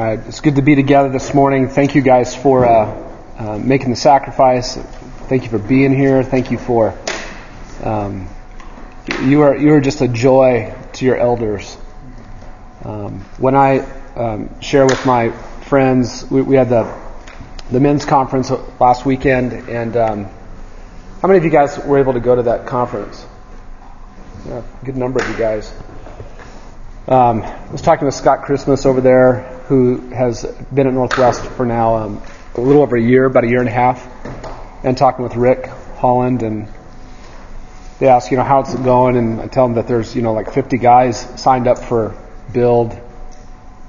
It's good to be together this morning. Thank you guys for uh, uh, making the sacrifice. Thank you for being here. Thank you for um, you are you are just a joy to your elders. Um, when I um, share with my friends, we, we, had the the men's conference last weekend, and um, how many of you guys were able to go to that conference? Yeah, a good number of you guys. Um, I was talking to Scott Christmas over there who has been at Northwest for now um, a little over a year, about a year and a half, and talking with Rick Holland, and they ask, you know, how's it going, and I tell them that there's, you know, like 50 guys signed up for Build.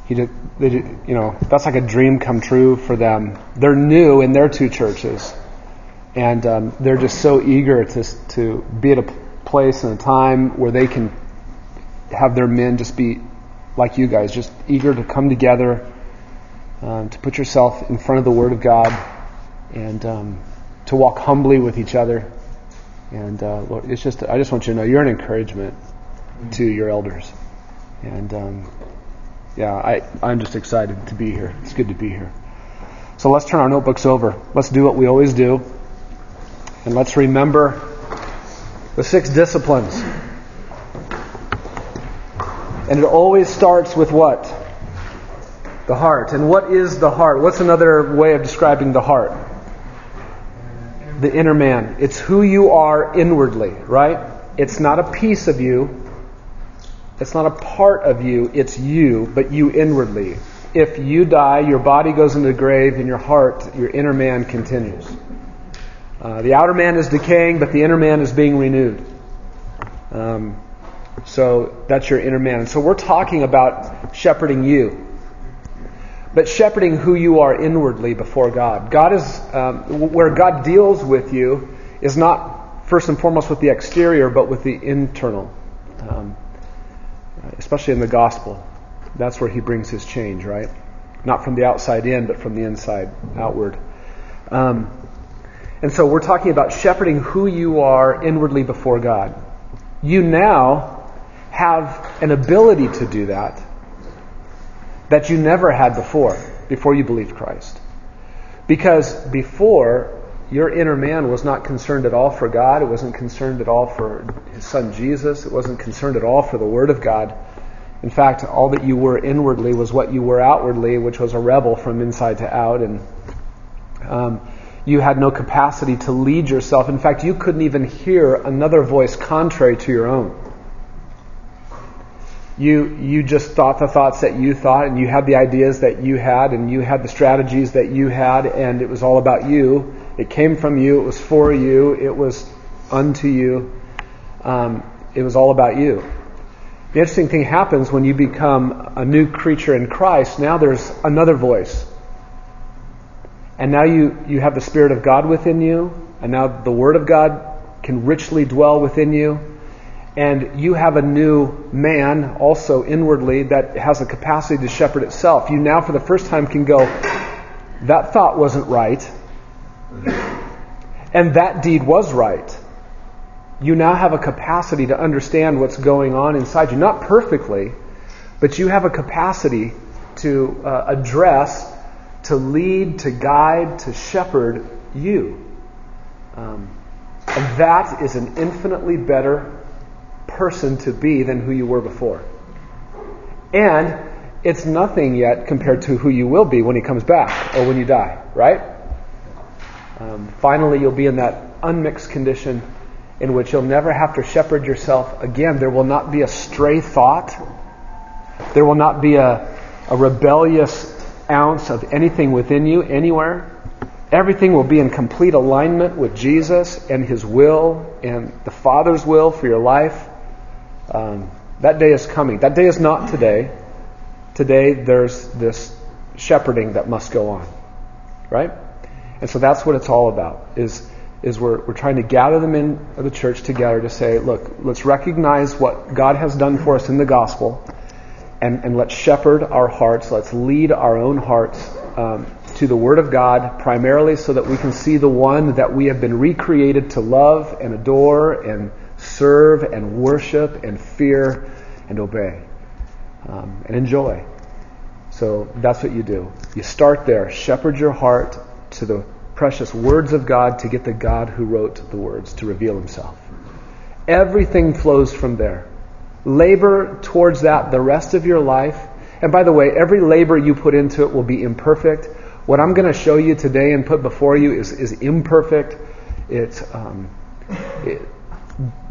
He did, they did, you know, that's like a dream come true for them. They're new in their two churches, and um, they're just so eager to to be at a place and a time where they can have their men just be like you guys, just eager to come together, um, to put yourself in front of the Word of God, and um, to walk humbly with each other. And uh, Lord, it's just I just want you to know you're an encouragement to your elders, and um, yeah, I I'm just excited to be here. It's good to be here. So let's turn our notebooks over. Let's do what we always do, and let's remember the six disciplines. And it always starts with what? The heart. And what is the heart? What's another way of describing the heart? The inner man. It's who you are inwardly, right? It's not a piece of you. It's not a part of you. It's you, but you inwardly. If you die, your body goes into the grave, and your heart, your inner man, continues. Uh, the outer man is decaying, but the inner man is being renewed. Um, so that's your inner man. So we're talking about shepherding you. But shepherding who you are inwardly before God. God is, um, where God deals with you is not first and foremost with the exterior, but with the internal. Um, especially in the gospel. That's where he brings his change, right? Not from the outside in, but from the inside outward. Um, and so we're talking about shepherding who you are inwardly before God. You now have an ability to do that that you never had before, before you believed Christ. Because before, your inner man was not concerned at all for God. It wasn't concerned at all for his son Jesus. It wasn't concerned at all for the Word of God. In fact, all that you were inwardly was what you were outwardly, which was a rebel from inside to out. And um, you had no capacity to lead yourself. In fact, you couldn't even hear another voice contrary to your own you you just thought the thoughts that you thought and you had the ideas that you had and you had the strategies that you had and it was all about you. It came from you. It was for you. It was unto you. Um, it was all about you. The interesting thing happens when you become a new creature in christ now there's another voice. And now you you have the spirit of god within you and now the word of god can richly dwell within you and you have a new man also inwardly that has the capacity to shepherd itself. You now, for the first time, can go, that thought wasn't right, and that deed was right. You now have a capacity to understand what's going on inside you. Not perfectly, but you have a capacity to uh, address, to lead, to guide, to shepherd you. Um, and that is an infinitely better person to be than who you were before. And it's nothing yet compared to who you will be when he comes back or when you die, right? Um, finally, you'll be in that unmixed condition in which you'll never have to shepherd yourself again. There will not be a stray thought. There will not be a, a rebellious ounce of anything within you anywhere. Everything will be in complete alignment with Jesus and His will and the Father's will for your life. Um, that day is coming. That day is not today. Today, there's this shepherding that must go on. Right? And so that's what it's all about, is, is we're, we're trying to gather them in the church together to say, look, let's recognize what God has done for us in the gospel, and, and let's shepherd our hearts, let's lead our own hearts um, to the Word of God, primarily so that we can see the one that we have been recreated to love and adore and serve and worship and fear and obey um, and enjoy. So that's what you do. You start there. Shepherd your heart to the precious words of God to get the God who wrote the words to reveal himself. Everything flows from there. Labor towards that the rest of your life. And by the way, every labor you put into it will be imperfect. What I'm going to show you today and put before you is, is imperfect. It's, um, it,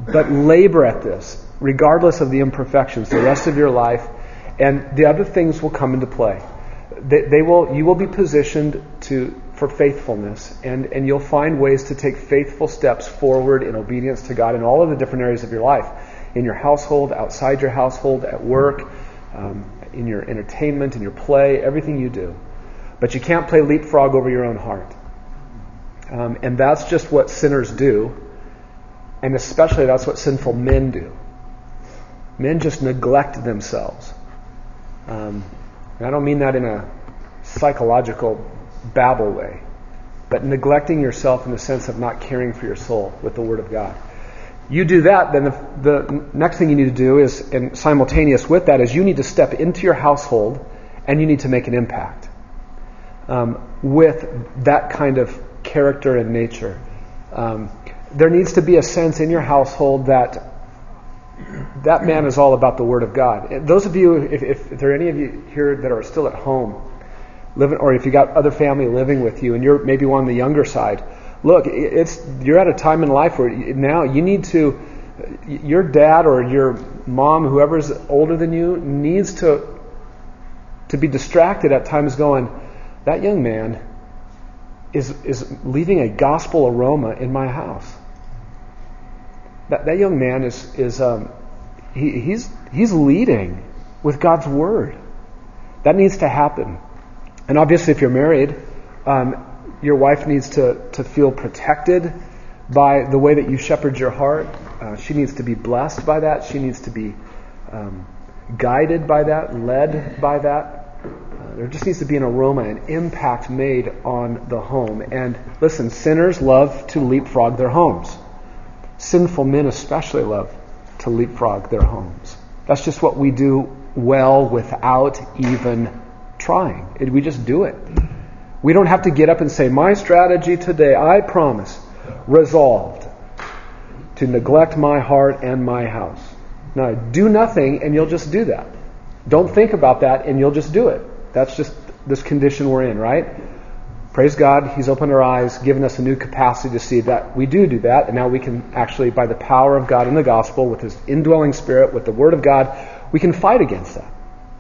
but labor at this, regardless of the imperfections, the rest of your life, and the other things will come into play. They, they will, you will be positioned to for faithfulness, and, and you'll find ways to take faithful steps forward in obedience to God in all of the different areas of your life in your household, outside your household, at work, um, in your entertainment, in your play, everything you do. But you can't play leapfrog over your own heart. Um, and that's just what sinners do, and especially that's what sinful men do. Men just neglect themselves. Um, I don't mean that in a psychological babble way, but neglecting yourself in the sense of not caring for your soul with the Word of God. You do that, then the, the next thing you need to do is, and simultaneous with that, is you need to step into your household and you need to make an impact um, with that kind of character and nature. Um, there needs to be a sense in your household that that man is all about the Word of God. Those of you, if, if, if there are any of you here that are still at home, living, or if you got other family living with you, and you're maybe on the younger side, look, it's you're at a time in life where now you need to. Your dad or your mom, whoever's older than you, needs to to be distracted at times, going, that young man is is leaving a gospel aroma in my house. That that young man is is um, he, he's he's leading with God's word. That needs to happen. And obviously, if you're married, um, your wife needs to, to feel protected by the way that you shepherd your heart. Uh, she needs to be blessed by that. She needs to be um, guided by that, led by that. There just needs to be an aroma, an impact made on the home. And listen, sinners love to leapfrog their homes. Sinful men especially love to leapfrog their homes. That's just what we do well without even trying. We just do it. We don't have to get up and say, My strategy today, I promise, resolved to neglect my heart and my house. Now, do nothing and you'll just do that. Don't think about that and you'll just do it. That's just this condition we're in, right? Praise God, He's opened our eyes, given us a new capacity to see that we do do that, and now we can actually, by the power of God in the gospel, with His indwelling spirit, with the Word of God, we can fight against that,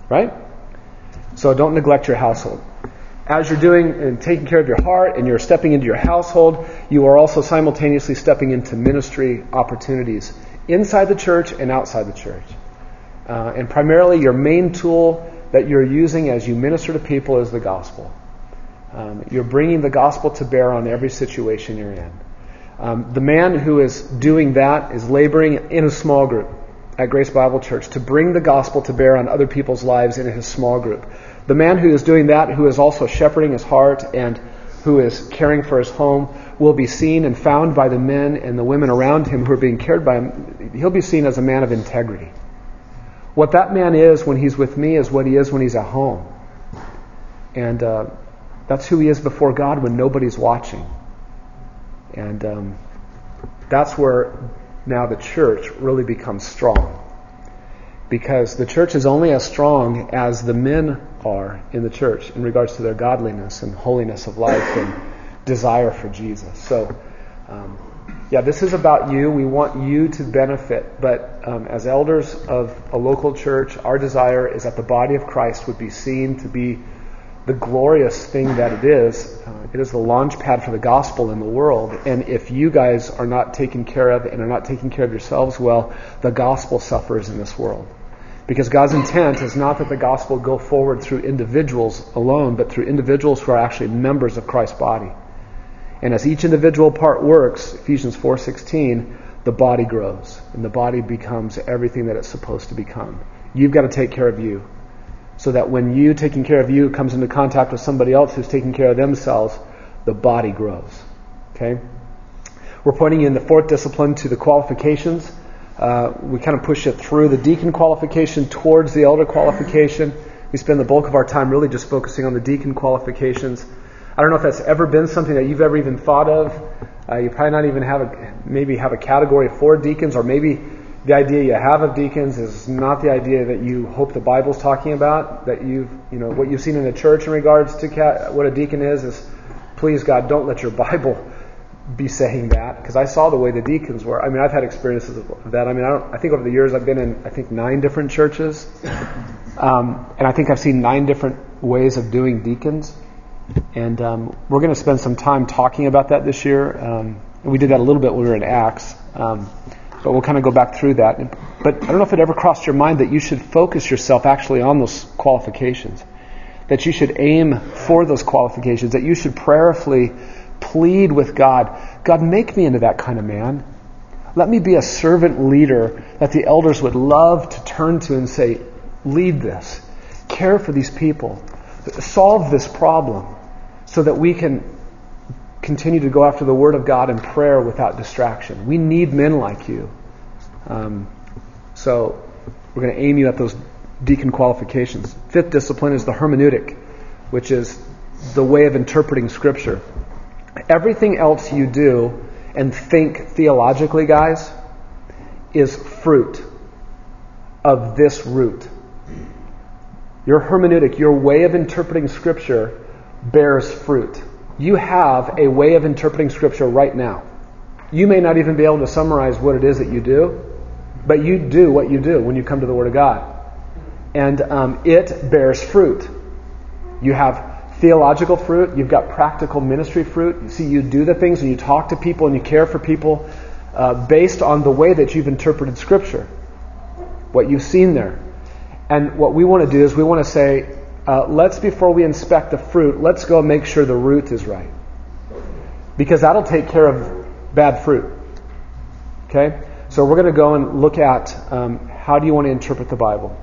right? So don't neglect your household. As you're doing and taking care of your heart and you're stepping into your household, you are also simultaneously stepping into ministry opportunities inside the church and outside the church. Uh, and primarily, your main tool that you're using as you minister to people is the gospel. Um, you're bringing the gospel to bear on every situation you're in. Um, the man who is doing that is laboring in a small group at Grace Bible Church to bring the gospel to bear on other people's lives in his small group. The man who is doing that, who is also shepherding his heart and who is caring for his home, will be seen and found by the men and the women around him who are being cared by him. He'll be seen as a man of integrity. What that man is when he's with me is what he is when he's at home. And uh, that's who he is before God when nobody's watching. And um, that's where now the church really becomes strong. Because the church is only as strong as the men are in the church in regards to their godliness and holiness of life and desire for Jesus. So, um, yeah, this is about you. We want you to benefit. But um, as elders of a local church, our desire is that the body of Christ would be seen to be the glorious thing that it is. Uh, it is the launch pad for the gospel in the world. And if you guys are not taken care of and are not taking care of yourselves well, the gospel suffers in this world. Because God's intent is not that the gospel go forward through individuals alone, but through individuals who are actually members of Christ's body. And as each individual part works, Ephesians 4:16, the body grows and the body becomes everything that it's supposed to become. You've got to take care of you so that when you taking care of you comes into contact with somebody else who's taking care of themselves, the body grows. Okay? We're pointing in the fourth discipline to the qualifications. Uh, we kind of push it through the deacon qualification towards the elder qualification. we spend the bulk of our time really just focusing on the deacon qualifications. I don't know if that's ever been something that you've ever even thought of. Uh, you probably not even have a, maybe have a category for deacons, or maybe the idea you have of deacons is not the idea that you hope the Bible's talking about. That you've, you know, what you've seen in the church in regards to what a deacon is is, please God, don't let your Bible be saying that because I saw the way the deacons were. I mean, I've had experiences of that. I mean, I, don't, I think over the years I've been in I think nine different churches, um, and I think I've seen nine different ways of doing deacons. And um, we're going to spend some time talking about that this year. Um, we did that a little bit when we were in Acts, um, but we'll kind of go back through that. But I don't know if it ever crossed your mind that you should focus yourself actually on those qualifications, that you should aim for those qualifications, that you should prayerfully plead with God, God, make me into that kind of man. Let me be a servant leader that the elders would love to turn to and say, lead this, care for these people, solve this problem so that we can continue to go after the Word of God in prayer without distraction. We need men like you. Um, so we're going to aim you at those deacon qualifications. Fifth discipline is the hermeneutic, which is the way of interpreting Scripture. Everything else you do and think theologically, guys, is fruit of this root. Your hermeneutic, your way of interpreting Scripture, bears fruit. You have a way of interpreting Scripture right now. You may not even be able to summarize what it is that you do, but you do what you do when you come to the Word of God. And um, it bears fruit. You have theological fruit, you've got practical ministry fruit. You see, you do the things and you talk to people and you care for people uh, based on the way that you've interpreted Scripture, what you've seen there. And what we want to do is we want to say, uh, let's, before we inspect the fruit, let's go make sure the root is right. Because that'll take care of bad fruit. Okay? So we're going to go and look at um, how do you want to interpret the Bible.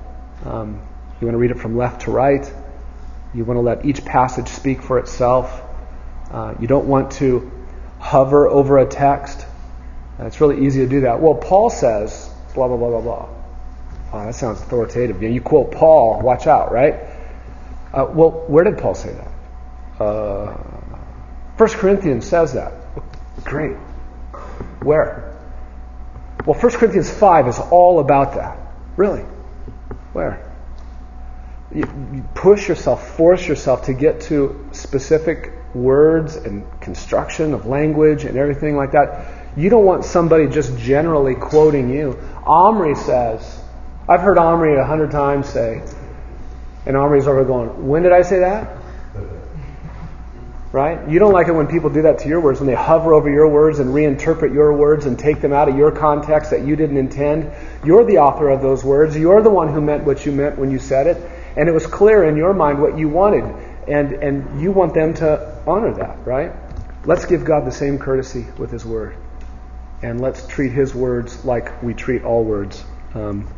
Um, you want to read it from left to right. You want to let each passage speak for itself. Uh, you don't want to hover over a text. It's really easy to do that. Well, Paul says, blah, blah, blah, blah, blah. Oh, that sounds authoritative. You quote Paul, watch out, right? Uh, well, where did Paul say that? Uh, 1 Corinthians says that. Great. Where? Well, 1 Corinthians 5 is all about that. Really? Where? you push yourself, force yourself to get to specific words and construction of language and everything like that. You don't want somebody just generally quoting you. Omri says, I've heard Omri a hundred times say, and Omri's over going, When did I say that? Right? You don't like it when people do that to your words, when they hover over your words and reinterpret your words and take them out of your context that you didn't intend. You're the author of those words. You're the one who meant what you meant when you said it. And it was clear in your mind what you wanted. And, and you want them to honor that, right? Let's give God the same courtesy with His Word. And let's treat His words like we treat all words. Um,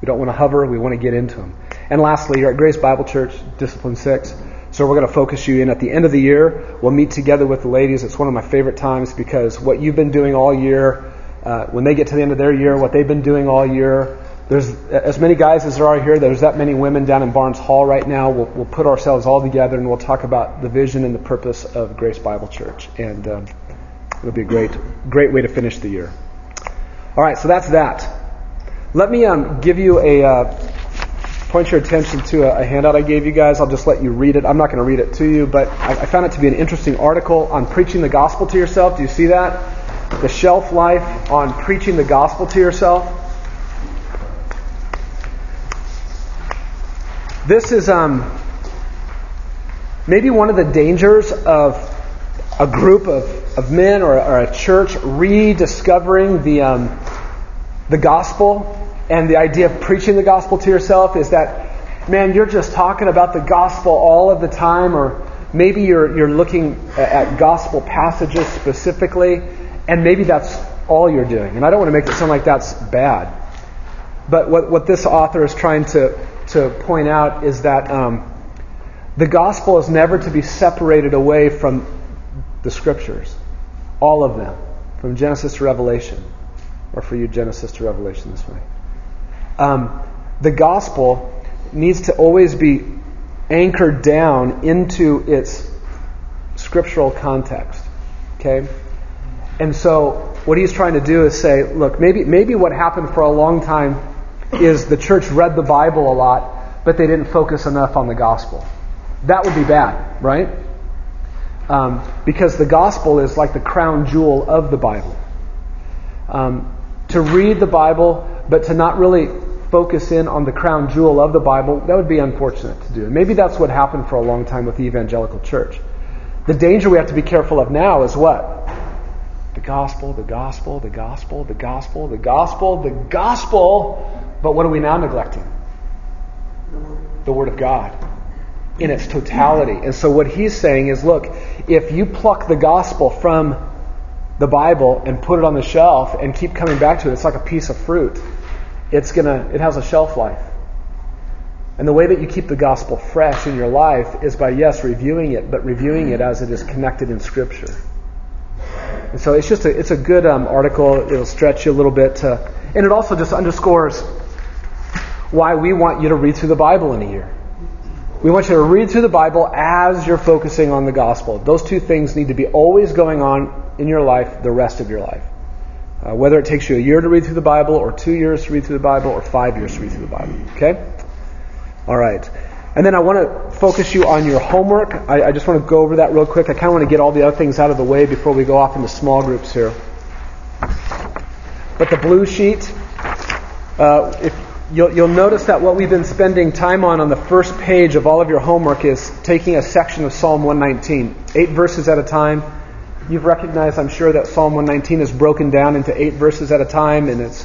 we don't want to hover, we want to get into them. And lastly, you're at Grace Bible Church, Discipline 6. So we're going to focus you in at the end of the year. We'll meet together with the ladies. It's one of my favorite times because what you've been doing all year, uh, when they get to the end of their year, what they've been doing all year, there's as many guys as there are here. There's that many women down in Barnes Hall right now. We'll, we'll put ourselves all together and we'll talk about the vision and the purpose of Grace Bible Church. And um, it'll be a great, great way to finish the year. All right, so that's that. Let me um, give you a uh, point your attention to a, a, handout I gave you guys. I'll just let you read it. I'm not going to read it to you, but I, I found it to be an interesting article on preaching the gospel to yourself. Do you see that? The shelf life on preaching the gospel to yourself. This is um, maybe one of the dangers of a group of, of men or, or a church rediscovering the, um, the gospel and the idea of preaching the gospel to yourself is that, man, you're just talking about the gospel all of the time, or maybe you're, you're looking at gospel passages specifically, and maybe that's all you're doing. And I don't want to make it sound like that's bad. But what, what this author is trying to to point out is that um, the gospel is never to be separated away from the scriptures, all of them, from Genesis to Revelation, or for you, Genesis to Revelation this way. Um, the gospel needs to always be anchored down into its scriptural context. Okay? And so what he's trying to do is say, look, maybe maybe what happened for a long time is the church read the Bible a lot, but they didn't focus enough on the gospel. That would be bad, right? Um, because the gospel is like the crown jewel of the Bible. Um, to read the Bible, but to not really focus in on the crown jewel of the Bible, that would be unfortunate to do. maybe that's what happened for a long time with the evangelical church. The danger we have to be careful of now is what? The gospel, the gospel, the gospel, the gospel, the gospel, the gospel. But what are we now neglecting? The Word of God in its totality. And so what he's saying is look, if you pluck the gospel from the Bible and put it on the shelf and keep coming back to it, it's like a piece of fruit. It's gonna it has a shelf life. And the way that you keep the gospel fresh in your life is by yes, reviewing it, but reviewing it as it is connected in Scripture. And so it's just a it's a good um, article. It'll stretch you a little bit, to, and it also just underscores why we want you to read through the Bible in a year. We want you to read through the Bible as you're focusing on the gospel. Those two things need to be always going on in your life the rest of your life. Uh, whether it takes you a year to read through the Bible, or two years to read through the Bible, or five years to read through the Bible. Okay? All right. And then I want to focus you on your homework. I, I just want to go over that real quick. I kind of want to get all the other things out of the way before we go off into small groups here. But the blue sheet, uh, if you'll, you'll notice that what we've been spending time on on the first page of all of your homework is taking a section of Psalm 119, eight verses at a time. You've recognized, I'm sure, that Psalm 119 is broken down into eight verses at a time, and it's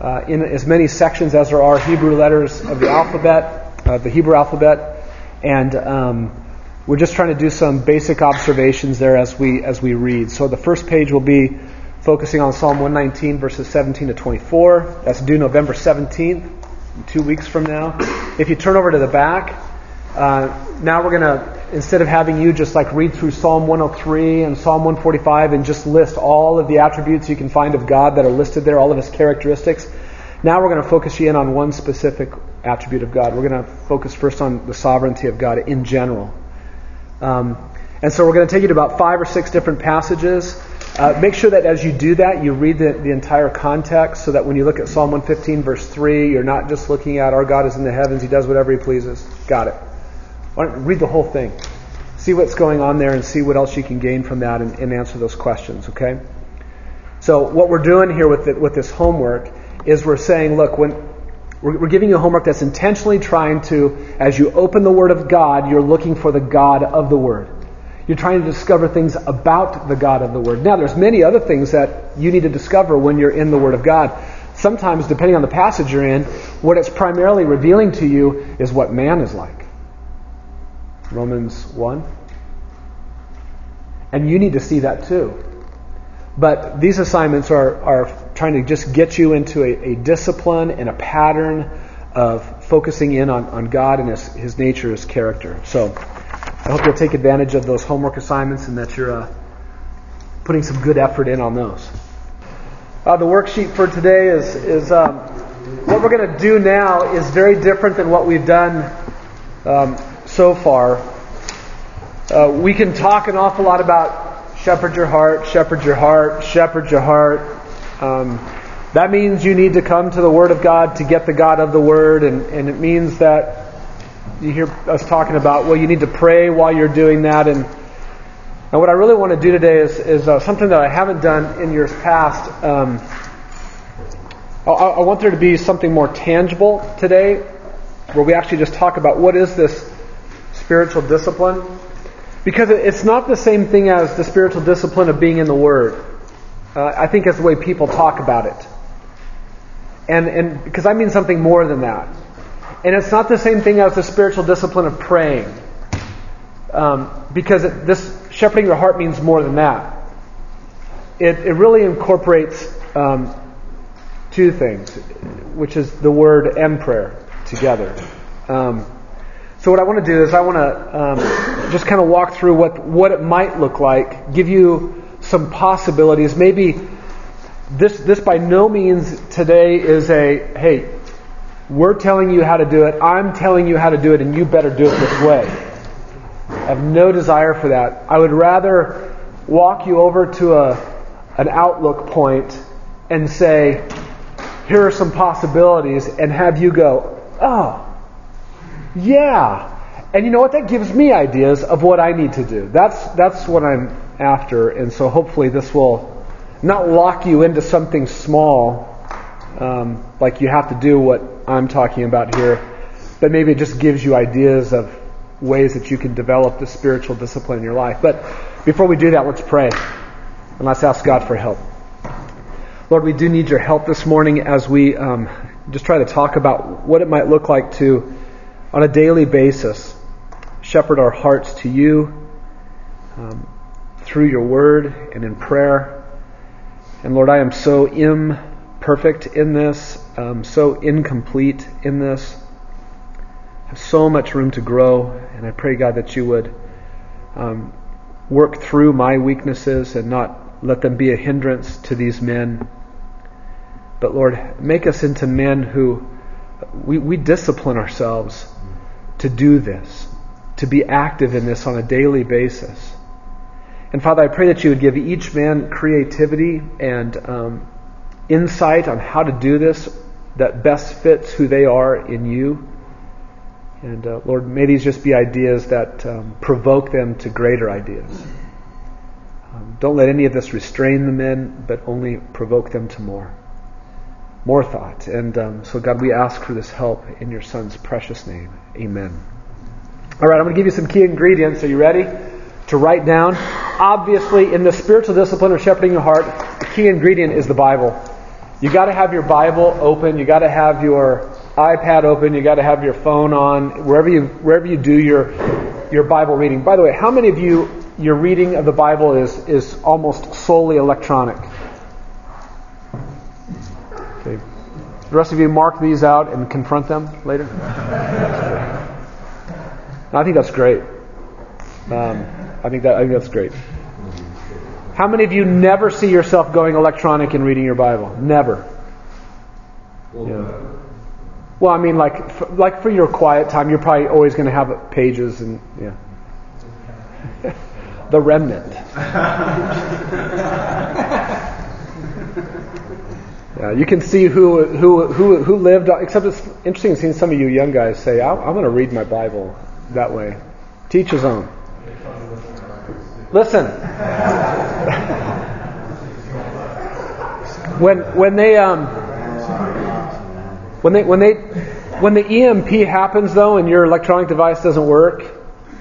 uh, in as many sections as there are Hebrew letters of the alphabet, uh, the Hebrew alphabet, and um, we're just trying to do some basic observations there as we as we read. So the first page will be focusing on Psalm 119, verses 17 to 24. That's due November 17th, two weeks from now. If you turn over to the back, uh, now we're going to, instead of having you just like read through Psalm 103 and Psalm 145 and just list all of the attributes you can find of God that are listed there, all of his characteristics, now we're going to focus you in on one specific attribute of God. We're going to focus first on the sovereignty of God in general. Um, and so we're going to take you to about five or six different passages. Uh, make sure that as you do that, you read the, the entire context so that when you look at Psalm 115, verse 3, you're not just looking at our God is in the heavens, He does whatever He pleases. Got it. Why don't read the whole thing? See what's going on there and see what else you can gain from that and, and answer those questions, okay? So, what we're doing here with, the, with this homework is we're saying, look, when we're, we're giving you homework that's intentionally trying to, as you open the Word of God, you're looking for the God of the Word. You're trying to discover things about the God of the Word. Now, there's many other things that you need to discover when you're in the Word of God. Sometimes, depending on the passage you're in, what it's primarily revealing to you is what man is like. Romans 1. And you need to see that too. But these assignments are, are trying to just get you into a, a discipline and a pattern of focusing in on, on God and his, his nature, his character. So, I hope you'll take advantage of those homework assignments and that you're uh, putting some good effort in on those. Uh, the worksheet for today is, is um, what we're going to do now is very different than what we've done um, so far. Uh, we can talk an awful lot about shepherd your heart, shepherd your heart, shepherd your heart. Um, that means you need to come to the Word of God to get the God of the Word, and, and it means that you hear us talking about, well, you need to pray while you're doing that. And, and what I really want to do today is, is uh, something that I haven't done in years past. Um, I, I want there to be something more tangible today, where we actually just talk about what is this spiritual discipline. Because it's not the same thing as the spiritual discipline of being in the Word. Uh, I think that's the way people talk about it. And, and because I mean something more than that. And it's not the same thing as the spiritual discipline of praying. Um, because it, this shepherding your heart means more than that. It, it really incorporates um, two things, which is the word and prayer together. Um, so what I want to do is I want to um, just kind of walk through what what it might look like, give you some possibilities. Maybe this this by no means today is a hey we're telling you how to do it, I'm telling you how to do it, and you better do it this way. I have no desire for that. I would rather walk you over to a, an outlook point and say, here are some possibilities, and have you go, oh, yeah. And you know what? That gives me ideas of what I need to do. That's, that's what I'm after. And so hopefully this will not lock you into something small, um, like you have to do what I'm talking about here, but maybe it just gives you ideas of ways that you can develop the spiritual discipline in your life. But before we do that, let's pray and let's ask God for help. Lord, we do need your help this morning as we um, just try to talk about what it might look like to, on a daily basis, shepherd our hearts to you um, through your word and in prayer. And Lord, I am so imperfect in this, um, so incomplete in this. I have so much room to grow, and I pray, God, that you would um, work through my weaknesses and not let them be a hindrance to these men. But Lord, make us into men who we, we discipline ourselves to do this, to be active in this on a daily basis. And Father, I pray that you would give each man creativity and um, insight on how to do this that best fits who they are in you. And uh, Lord, may these just be ideas that um, provoke them to greater ideas. Um, don't let any of this restrain the men, but only provoke them to more. More thought. And um, so, God, we ask for this help in your Son's precious name. Amen. All right, I'm going to give you some key ingredients. Are you ready? To write down. Obviously, in the spiritual discipline of shepherding your heart, the key ingredient is the Bible. You got to have your Bible open. You got to have your iPad open. You got to have your phone on. Wherever you wherever you do your your Bible reading. By the way, how many of you your reading of the Bible is is almost solely electronic? The rest of you mark these out and confront them later. I think that's great. Um, I think that I think that's great. How many of you never see yourself going electronic and reading your Bible? Never. Yeah. Well, I mean, like, for, like for your quiet time, you're probably always going to have pages and yeah. the remnant. yeah, you can see who who who who lived. Except it's interesting seeing some of you young guys say, "I'm, I'm going to read my Bible that way." Teach his own. Listen. when when they um when they when they when the EMP happens though and your electronic device doesn't work,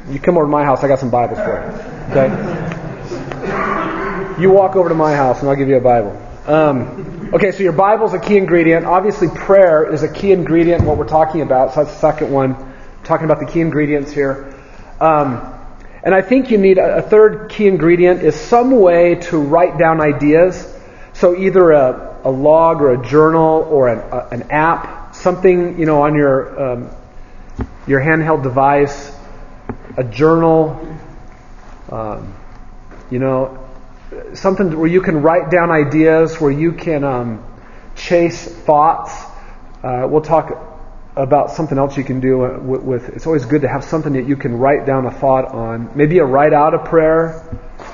you come over to my house. I got some Bibles for you. Okay. You walk over to my house and I'll give you a Bible. Um, okay, so your Bible's a key ingredient. Obviously, prayer is a key ingredient in what we're talking about. So that's the second one. Talking about the key ingredients here. Um, and I think you need a, a third key ingredient is some way to write down ideas. So either a, a log or a journal or an, a, an app, something you know on your um, your handheld device, a journal, um, you know, something where you can write down ideas, where you can um, chase thoughts. Uh, we'll talk about something else you can do with, with, it's always good to have something that you can write down a thought on. Maybe a write out a prayer.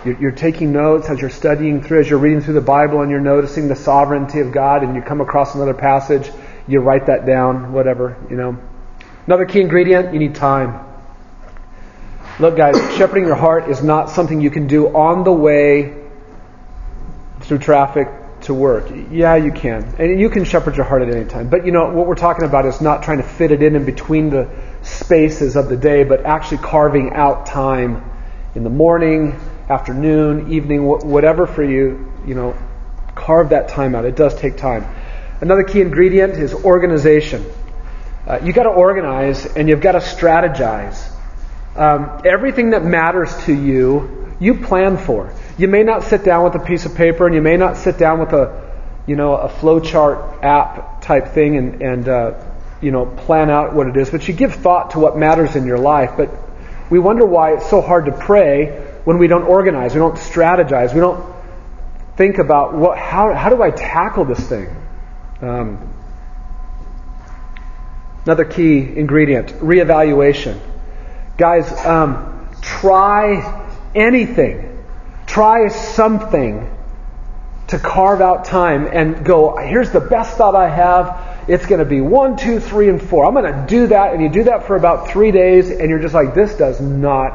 You're, you're, taking notes as you're studying through as you're reading through the bible and you're noticing the sovereignty of god and you come across another passage you write that down whatever you know. Another key ingredient you need time. Look guys shepherding your heart is not something you can do on the way through traffic to work. Yeah, you can. And you can shepherd your heart at any time. But you know, what we're talking about is not trying to fit it in in between the spaces of the day, but actually carving out time in the morning, afternoon, evening, whatever for you, you know, carve that time out. It does take time. Another key ingredient is organization. Uh, you got to organize and you've got to strategize. Um, everything that matters to you, you plan for. You may not sit down with a piece of paper and you may not sit down with a, you know, a flowchart app type thing and, and uh, you know, plan out what it is, but you give thought to what matters in your life. But we wonder why it's so hard to pray when we don't organize, we don't strategize, we don't think about what, how, how do I tackle this thing? Um, Another key ingredient reevaluation. Guys, um, try anything, try something to carve out time and go, here's the best thought I have. It's going to be one, two, three, and four. I'm going to do that. And you do that for about three days, and you're just like, this does not,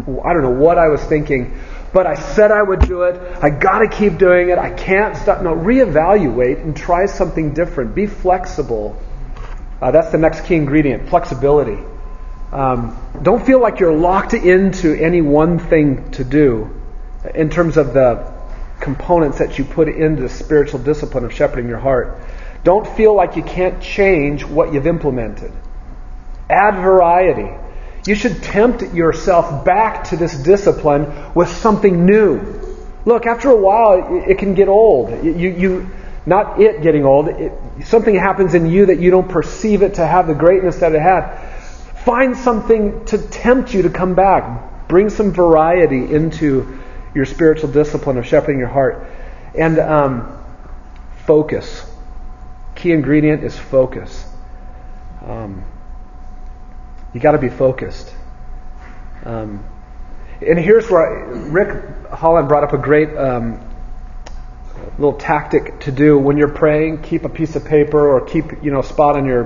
I don't know what I was thinking, but I said I would do it. I got to keep doing it. I can't stop. No, reevaluate and try something different. Be flexible. Uh, that's the next key ingredient flexibility. Um, don't feel like you're locked into any one thing to do in terms of the components that you put into the spiritual discipline of shepherding your heart. Don't feel like you can't change what you've implemented. Add variety. You should tempt yourself back to this discipline with something new. Look, after a while, it can get old. You, you, not it getting old. It, something happens in you that you don't perceive it to have the greatness that it had. Find something to tempt you to come back. Bring some variety into your spiritual discipline of shepherding your heart. And um, focus. Key ingredient is focus. Um, you got to be focused. Um, and here's where I, Rick Holland brought up a great um, little tactic to do when you're praying. Keep a piece of paper or keep you know spot on your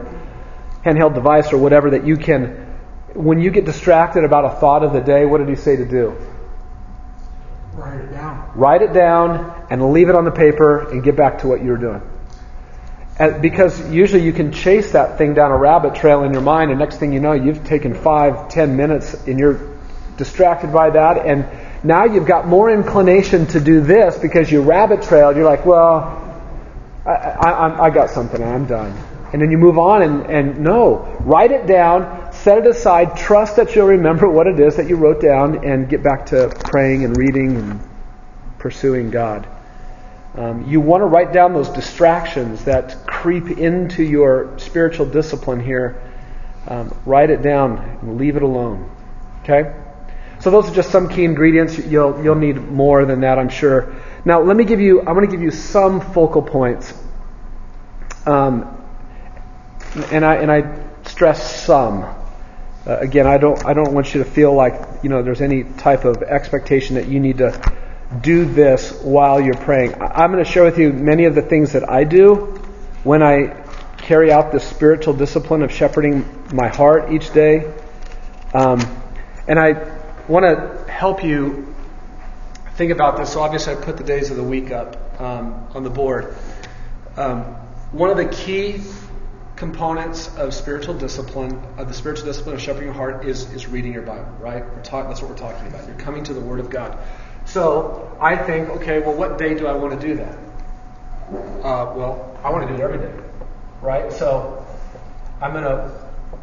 handheld device or whatever that you can. When you get distracted about a thought of the day, what did he say to do? Write it down. Write it down and leave it on the paper and get back to what you were doing. And because usually you can chase that thing down a rabbit trail in your mind, and next thing you know, you've taken five, ten minutes and you're distracted by that, and now you've got more inclination to do this because you rabbit trailed. You're like, well, I, I, I got something, I'm done. And then you move on and, and no, write it down, set it aside, trust that you'll remember what it is that you wrote down, and get back to praying and reading and pursuing God. Um, you want to write down those distractions that creep into your spiritual discipline here. Um, write it down and leave it alone. Okay? So those are just some key ingredients. You'll you'll need more than that, I'm sure. Now let me give you. I'm going to give you some focal points. Um, and I and I stress some. Uh, again, I don't I don't want you to feel like you know there's any type of expectation that you need to do this while you're praying. I'm going to share with you many of the things that I do when I carry out the spiritual discipline of shepherding my heart each day. Um, and I want to help you think about this. So, obviously, I put the days of the week up um, on the board. Um, one of the key components of spiritual discipline, of the spiritual discipline of shepherding your heart, is, is reading your Bible, right? Talk, that's what we're talking about. You're coming to the Word of God. So I think, okay, well, what day do I want to do that? Uh, well, I want to do it every day, right? So I'm going to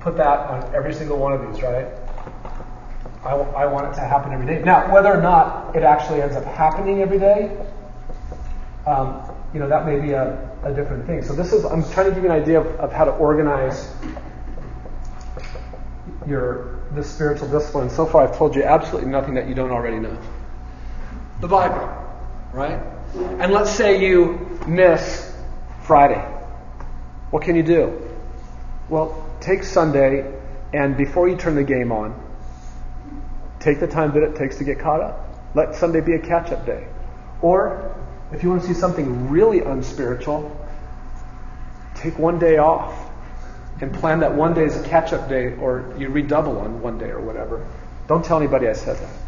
put that on every single one of these, right? I, I want it to happen every day. Now, whether or not it actually ends up happening every day, um, you know, that may be a, a different thing. So this is, I'm trying to give you an idea of, of how to organize your the spiritual discipline. So far, I've told you absolutely nothing that you don't already know. The Bible, right? And let's say you miss Friday. What can you do? Well, take Sunday, and before you turn the game on, take the time that it takes to get caught up. Let Sunday be a catch up day. Or, if you want to see something really unspiritual, take one day off and plan that one day is a catch up day, or you redouble on one day or whatever. Don't tell anybody I said that.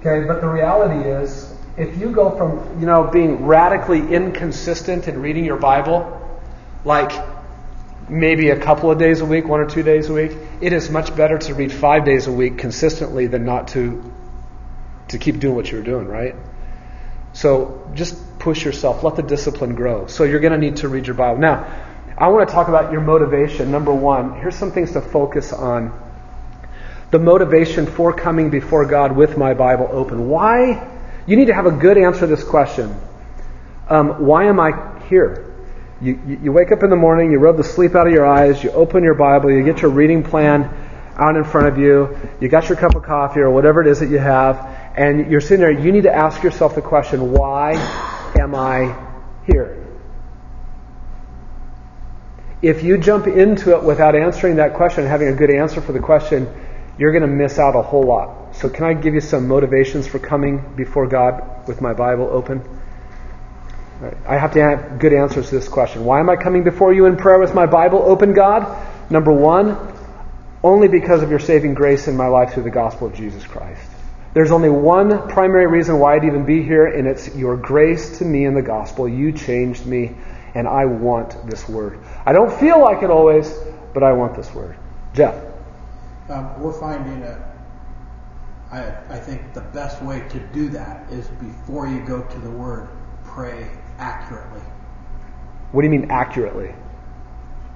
Okay, but the reality is, if you go from, you know, being radically inconsistent in reading your Bible, like maybe a couple of days a week, one or two days a week, it is much better to read five days a week consistently than not to to keep doing what you're doing, right? So just push yourself, let the discipline grow. So you're going to need to read your Bible. Now, I want to talk about your motivation. Number one, here's some things to focus on. The motivation for coming before God with my Bible open. Why? You need to have a good answer to this question. Um, why am I here? You, you, you wake up in the morning, you rub the sleep out of your eyes, you open your Bible, you get your reading plan out in front of you, you got your cup of coffee or whatever it is that you have, and you're sitting there, you need to ask yourself the question, why am I here? If you jump into it without answering that question, having a good answer for the question, you're going to miss out a whole lot. So, can I give you some motivations for coming before God with my Bible open? Right. I have to have good answers to this question. Why am I coming before you in prayer with my Bible open, God? Number one, only because of your saving grace in my life through the gospel of Jesus Christ. There's only one primary reason why I'd even be here, and it's your grace to me in the gospel. You changed me, and I want this word. I don't feel like it always, but I want this word. Jeff. Um, we're finding that I, I think the best way to do that is before you go to the word, pray accurately. What do you mean accurately?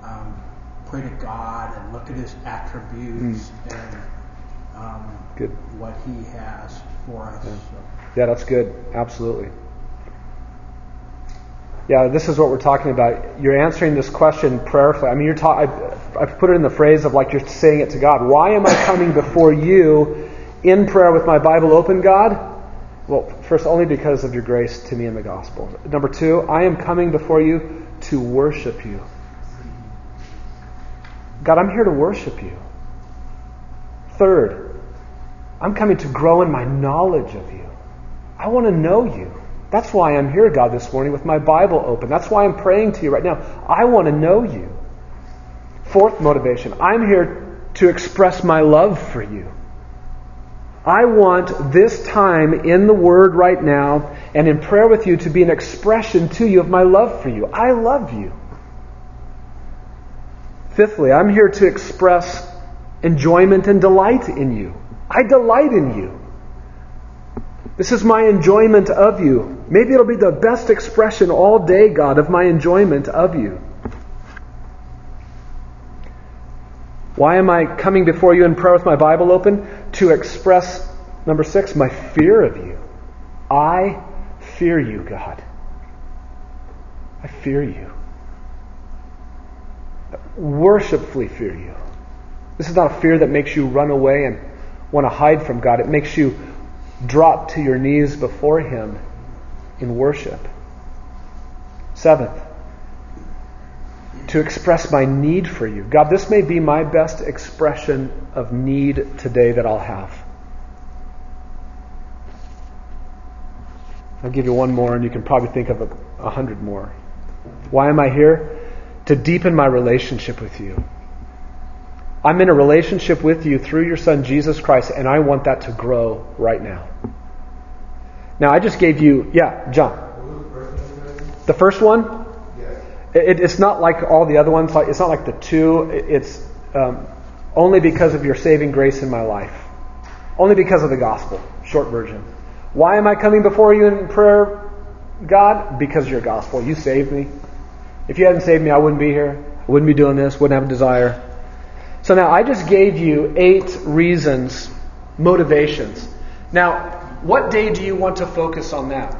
Um, pray to God and look at His attributes mm. and um, good. what He has for us. Yeah. So. yeah, that's good. Absolutely. Yeah, this is what we're talking about. You're answering this question prayerfully. I mean, you're ta- I, I've put it in the phrase of like you're saying it to God. Why am I coming before you in prayer with my Bible open, God? Well, first, only because of your grace to me in the gospel. Number two, I am coming before you to worship you. God, I'm here to worship you. Third, I'm coming to grow in my knowledge of you. I want to know you. That's why I'm here, God, this morning with my Bible open. That's why I'm praying to you right now. I want to know you. Fourth motivation I'm here to express my love for you. I want this time in the Word right now and in prayer with you to be an expression to you of my love for you. I love you. Fifthly, I'm here to express enjoyment and delight in you. I delight in you. This is my enjoyment of you. Maybe it'll be the best expression all day, God, of my enjoyment of you. Why am I coming before you in prayer with my Bible open? To express, number six, my fear of you. I fear you, God. I fear you. Worshipfully fear you. This is not a fear that makes you run away and want to hide from God. It makes you drop to your knees before Him in worship. Seventh, to express my need for you. God, this may be my best expression of need today that I'll have. I'll give you one more, and you can probably think of a, a hundred more. Why am I here? To deepen my relationship with you. I'm in a relationship with you through your Son, Jesus Christ, and I want that to grow right now. Now, I just gave you, yeah, John. The first one? It, it's not like all the other ones. It's not like the two. It's um, only because of your saving grace in my life. Only because of the gospel. Short version. Why am I coming before you in prayer, God? Because of your gospel. You saved me. If you hadn't saved me, I wouldn't be here. I wouldn't be doing this. Wouldn't have a desire. So now I just gave you eight reasons, motivations. Now, what day do you want to focus on that?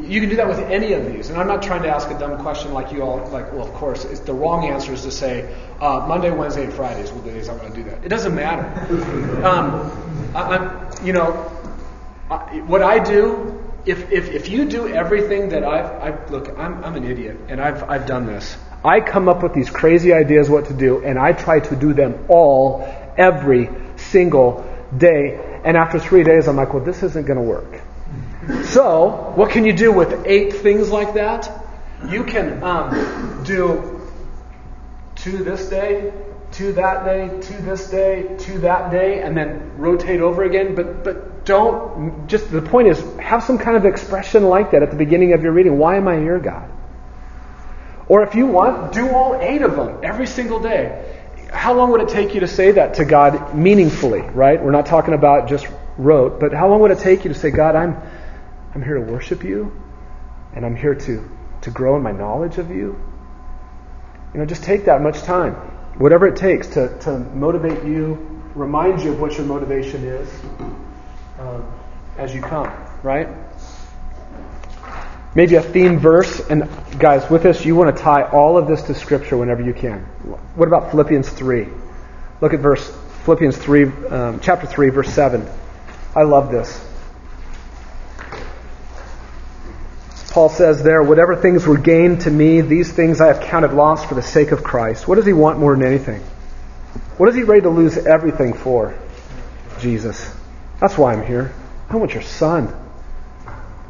you can do that with any of these. And I'm not trying to ask a dumb question like you all, like, well, of course, it's, the wrong answer is to say uh, Monday, Wednesday, and Fridays will the days I'm going to do that. It doesn't matter. Um, I, you know, I, what I do, if, if, if you do everything that I've, I've look, I'm, I'm an idiot, and I've, I've done this. I come up with these crazy ideas what to do, and I try to do them all every single day. And after three days, I'm like, well, this isn't going to work. So, what can you do with eight things like that? You can um, do to this day, to that day, to this day, to that day, and then rotate over again. But but don't just the point is have some kind of expression like that at the beginning of your reading. Why am I here, God? Or if you want, do all eight of them every single day. How long would it take you to say that to God meaningfully, right? We're not talking about just rote, but how long would it take you to say, God, I'm I'm here to worship you, and I'm here to, to grow in my knowledge of you. You know, just take that much time, whatever it takes to, to motivate you, remind you of what your motivation is um, as you come, right? Maybe a theme verse, and guys, with this, you want to tie all of this to Scripture whenever you can. What about Philippians 3? Look at verse Philippians 3, um, chapter 3, verse 7. I love this. Paul says there, whatever things were gained to me, these things I have counted loss for the sake of Christ. What does he want more than anything? What is he ready to lose everything for? Jesus. That's why I'm here. I want your son.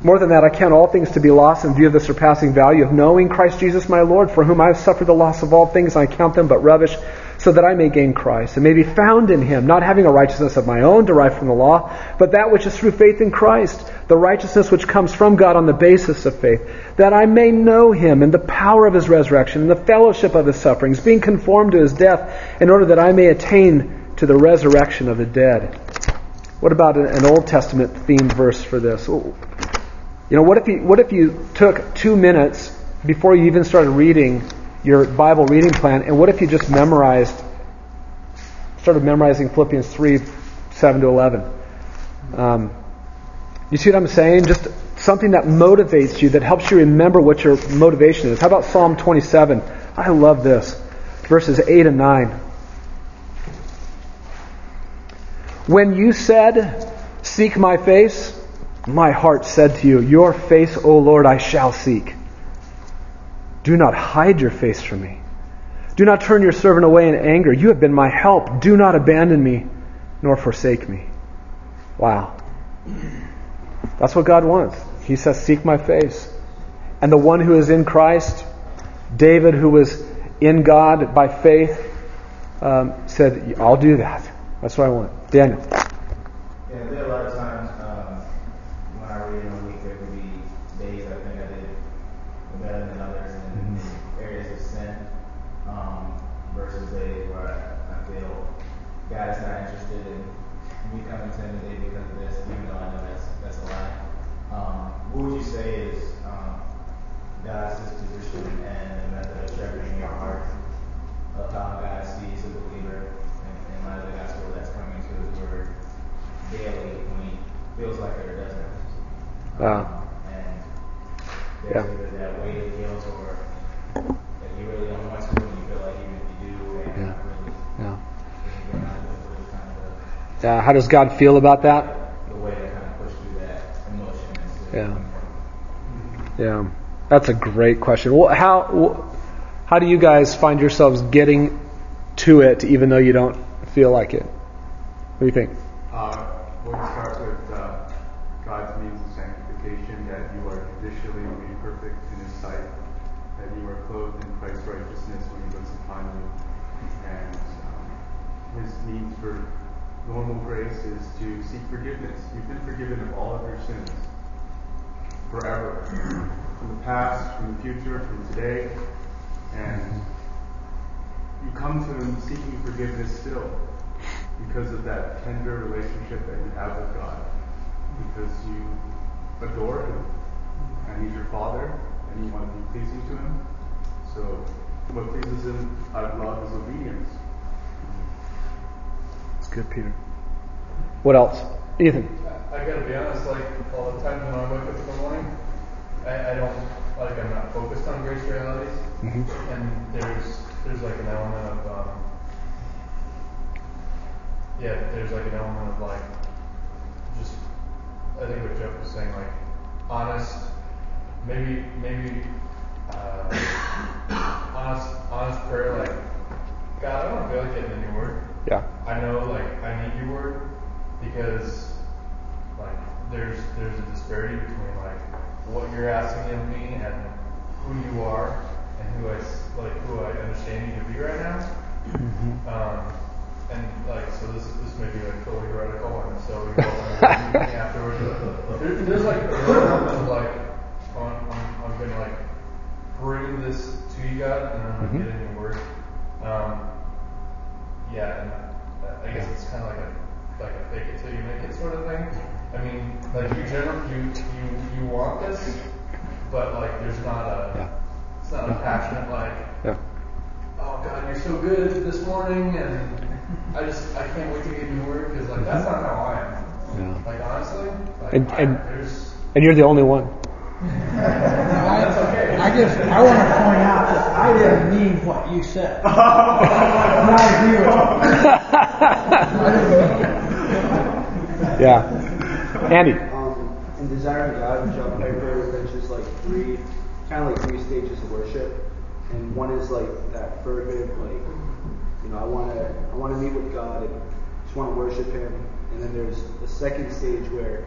More than that, I count all things to be lost in view of the surpassing value of knowing Christ Jesus my Lord, for whom I have suffered the loss of all things, and I count them but rubbish, so that I may gain Christ, and may be found in him, not having a righteousness of my own derived from the law, but that which is through faith in Christ, the righteousness which comes from God on the basis of faith, that I may know him and the power of his resurrection, and the fellowship of his sufferings, being conformed to his death, in order that I may attain to the resurrection of the dead. What about an Old Testament themed verse for this? You know, what if you, what if you took two minutes before you even started reading your Bible reading plan, and what if you just memorized, started memorizing Philippians 3, 7 to 11? Um, you see what I'm saying? Just something that motivates you, that helps you remember what your motivation is. How about Psalm 27? I love this. Verses 8 and 9. When you said, Seek my face, my heart said to you, Your face, O Lord, I shall seek. Do not hide your face from me. Do not turn your servant away in anger. You have been my help. Do not abandon me, nor forsake me. Wow. That's what God wants. He says, Seek my face. And the one who is in Christ, David, who was in God by faith, um, said, I'll do that. That's what I want. Daniel. Yeah, Uh, and the method of shepherding your heart of how God sees a believer in, in light of the gospel that's coming to his word daily when he feels like it or doesn't? Um, wow. And there's yeah. either that weight of guilt or that you really don't want to and you feel like you yeah. How does God feel about that? The way kind of push through that emotion. Yeah. Yeah. That's a great question. Well, how how do you guys find yourselves getting to it even though you don't feel like it? What do you think? Uh, well, it starts with uh, God's means of sanctification that you are judicially made perfect in His sight, that you are clothed in Christ's righteousness when He looks upon you. And um, His needs for normal grace is to seek forgiveness. You've been forgiven of all of your sins forever, from the past, from the future, from today, and you come to Him seeking forgiveness still because of that tender relationship that you have with God, because you adore Him, and He's your Father, and you want to be pleasing to Him. So, what pleases Him out of love is obedience. It's good, Peter. What else? Ethan. I, I gotta be honest, like, all the times when I wake up in the morning, I, I don't, like, I'm not focused on grace realities, mm-hmm. and there's, there's like an element of, um, yeah, there's like an element of like just I think what Jeff was saying, like honest, maybe maybe uh, honest honest prayer, like God, I don't feel like getting any word. Yeah. I know, like I need your word because like there's there's a disparity between like what you're asking of me and who you are and who I like who I understand you to be right now. Mm-hmm. Um, and like so this this may be like totally heretical and so we go afterwards. There, there's like a of like I'm, I'm, I'm gonna like bring this to you God and I'm gonna mm-hmm. get in your word. Um, yeah, and uh, I guess it's kind of like a like a fake it till you make it sort of thing. I mean, like you generally you you you want this, but like there's not a yeah. it's not a passionate like. Yeah. Oh God, you're so good this morning, and I just I can't wait to get new word because like that's not how I am. Yeah. Like honestly, like, and I, and, and you're the only one. That's okay. I just I want to point out that I didn't mean what you said. I agree with you. yeah, Andy. Um, in desiring God, John Piper mentions like three, kind of like three stages of worship, and one is like that fervent, like you know, I want to I want to meet with God and just want to worship Him, and then there's the second stage where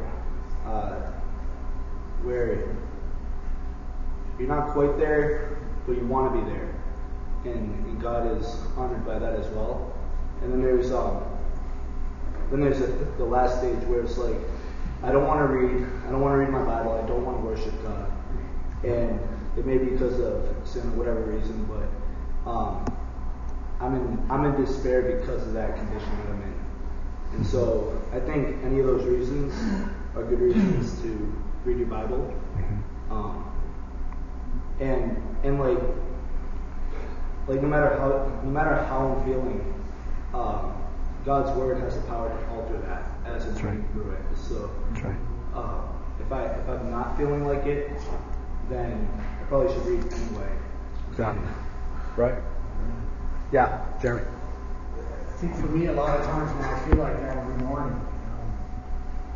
uh, where you're not quite there, but you want to be there, and, and God is honored by that as well. And then there's um, then there's a, the last stage where it's like I don't want to read, I don't want to read my Bible, I don't want to worship God, and it may be because of sin or whatever reason, but um, I'm in I'm in despair because of that condition that I'm in. And so I think any of those reasons are good reasons to read your Bible. Um, and and like like no matter how no matter how I'm feeling, um, God's word has the power to alter that as it's right. reading through it. So That's right. uh, if I if I'm not feeling like it, then I probably should read anyway. Exactly. Right? Yeah, Jeremy. I think for me, a lot of times when I feel like that every morning,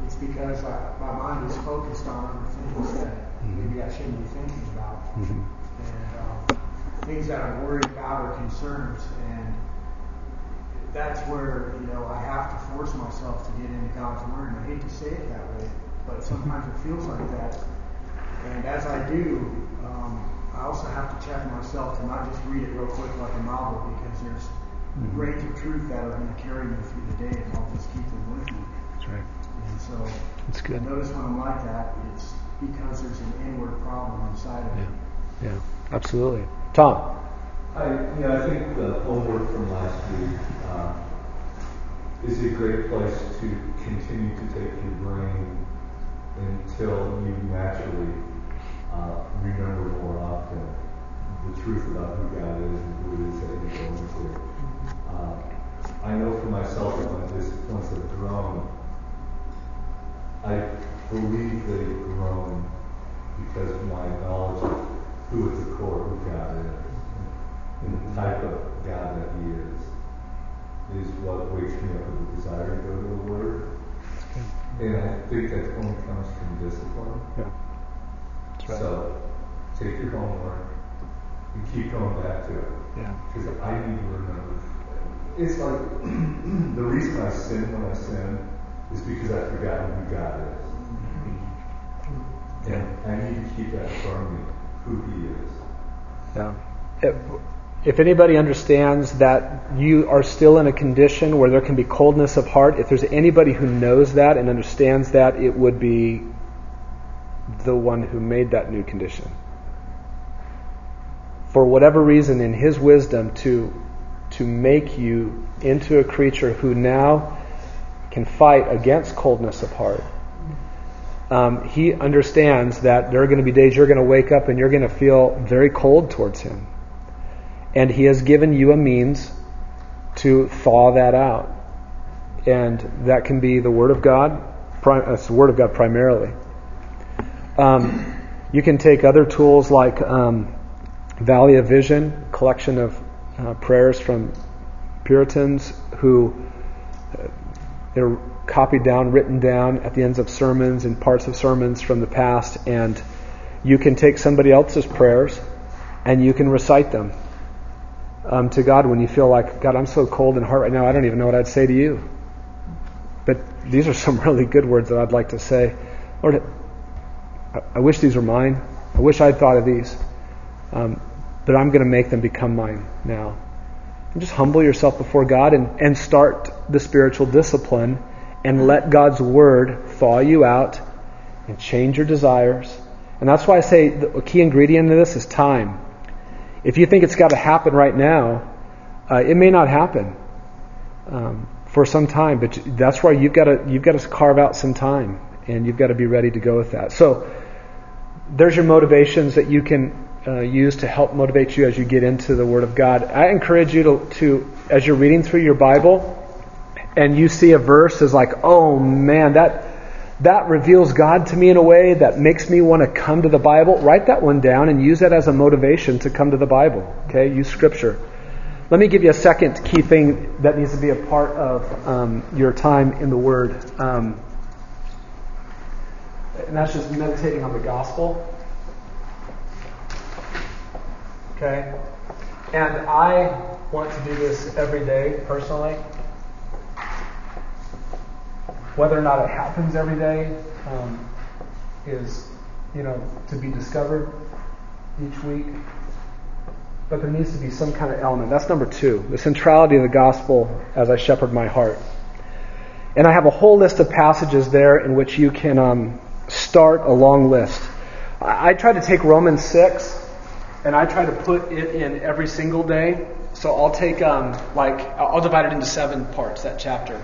it's because I, my mind is focused on things that maybe I shouldn't be thinking about, and um, things that I'm worried about or concerns. And that's where you know I have to force myself to get into God's Word. And I hate to say it that way, but sometimes it feels like that. And as I do, um, I also have to check myself to not just read it real quick like a novel because there's grains of truth that are going to carry me through the day if I'll just keep them with me. That's right. And so That's I good. notice when I'm like that, it's because there's an inward problem inside of me. Yeah. Yeah. Absolutely. Tom. I, yeah, I think the homework from last week uh, is a great place to continue to take your brain until you naturally uh, remember more often the truth about who God is and who it is that you're going through. Uh, I know for myself that my disciplines have grown. I believe they've grown because my knowledge of who at the core, who God is and the type of God that He is, is what wakes me up with a desire to go to the Word. And I think that only comes from discipline. Yeah. Right. So take your homework and keep going back to it. Yeah. Because I need to remember. It's like the reason I sin when I sin is because I've forgotten who God is. And I need to keep that firmly who He is. Yeah. If, if anybody understands that you are still in a condition where there can be coldness of heart, if there's anybody who knows that and understands that, it would be the one who made that new condition. For whatever reason, in His wisdom, to to make you into a creature who now can fight against coldness of heart. Um, he understands that there are going to be days you're going to wake up and you're going to feel very cold towards Him. And He has given you a means to thaw that out. And that can be the Word of God. It's the Word of God primarily. Um, you can take other tools like um, Valley of Vision, collection of uh, prayers from Puritans who uh, they're copied down, written down at the ends of sermons and parts of sermons from the past, and you can take somebody else's prayers and you can recite them um, to God when you feel like, God, I'm so cold in heart right now, I don't even know what I'd say to you. But these are some really good words that I'd like to say. Lord, I, wish these were mine. I wish I'd thought of these. Um, but I'm going to make them become mine now. Just humble yourself before God and, and start the spiritual discipline and let God's word thaw you out and change your desires. And that's why I say the key ingredient in this is time. If you think it's got to happen right now, uh, it may not happen um, for some time. But that's why you've got to you've got to carve out some time, and you've got to be ready to go with that. So there's your motivations that you can uh, use to help motivate you as you get into the Word of God. I encourage you to, to as you're reading through your Bible, and you see a verse as like, oh man, that that reveals God to me in a way that makes me want to come to the Bible. Write that one down and use that as a motivation to come to the Bible. Okay, use Scripture. Let me give you a second key thing that needs to be a part of um, your time in the Word, um, and that's just meditating on the gospel. Okay? And I want to do this every day personally. Whether or not it happens every day um, is, you know, to be discovered each week. But there needs to be some kind of element. That's number two. The centrality of the gospel as I shepherd my heart. And I have a whole list of passages there in which you can um, start a long list. I, I try to take Romans 6 and I try to put it in every single day. So I'll take um, like I'll divide it into seven parts that chapter,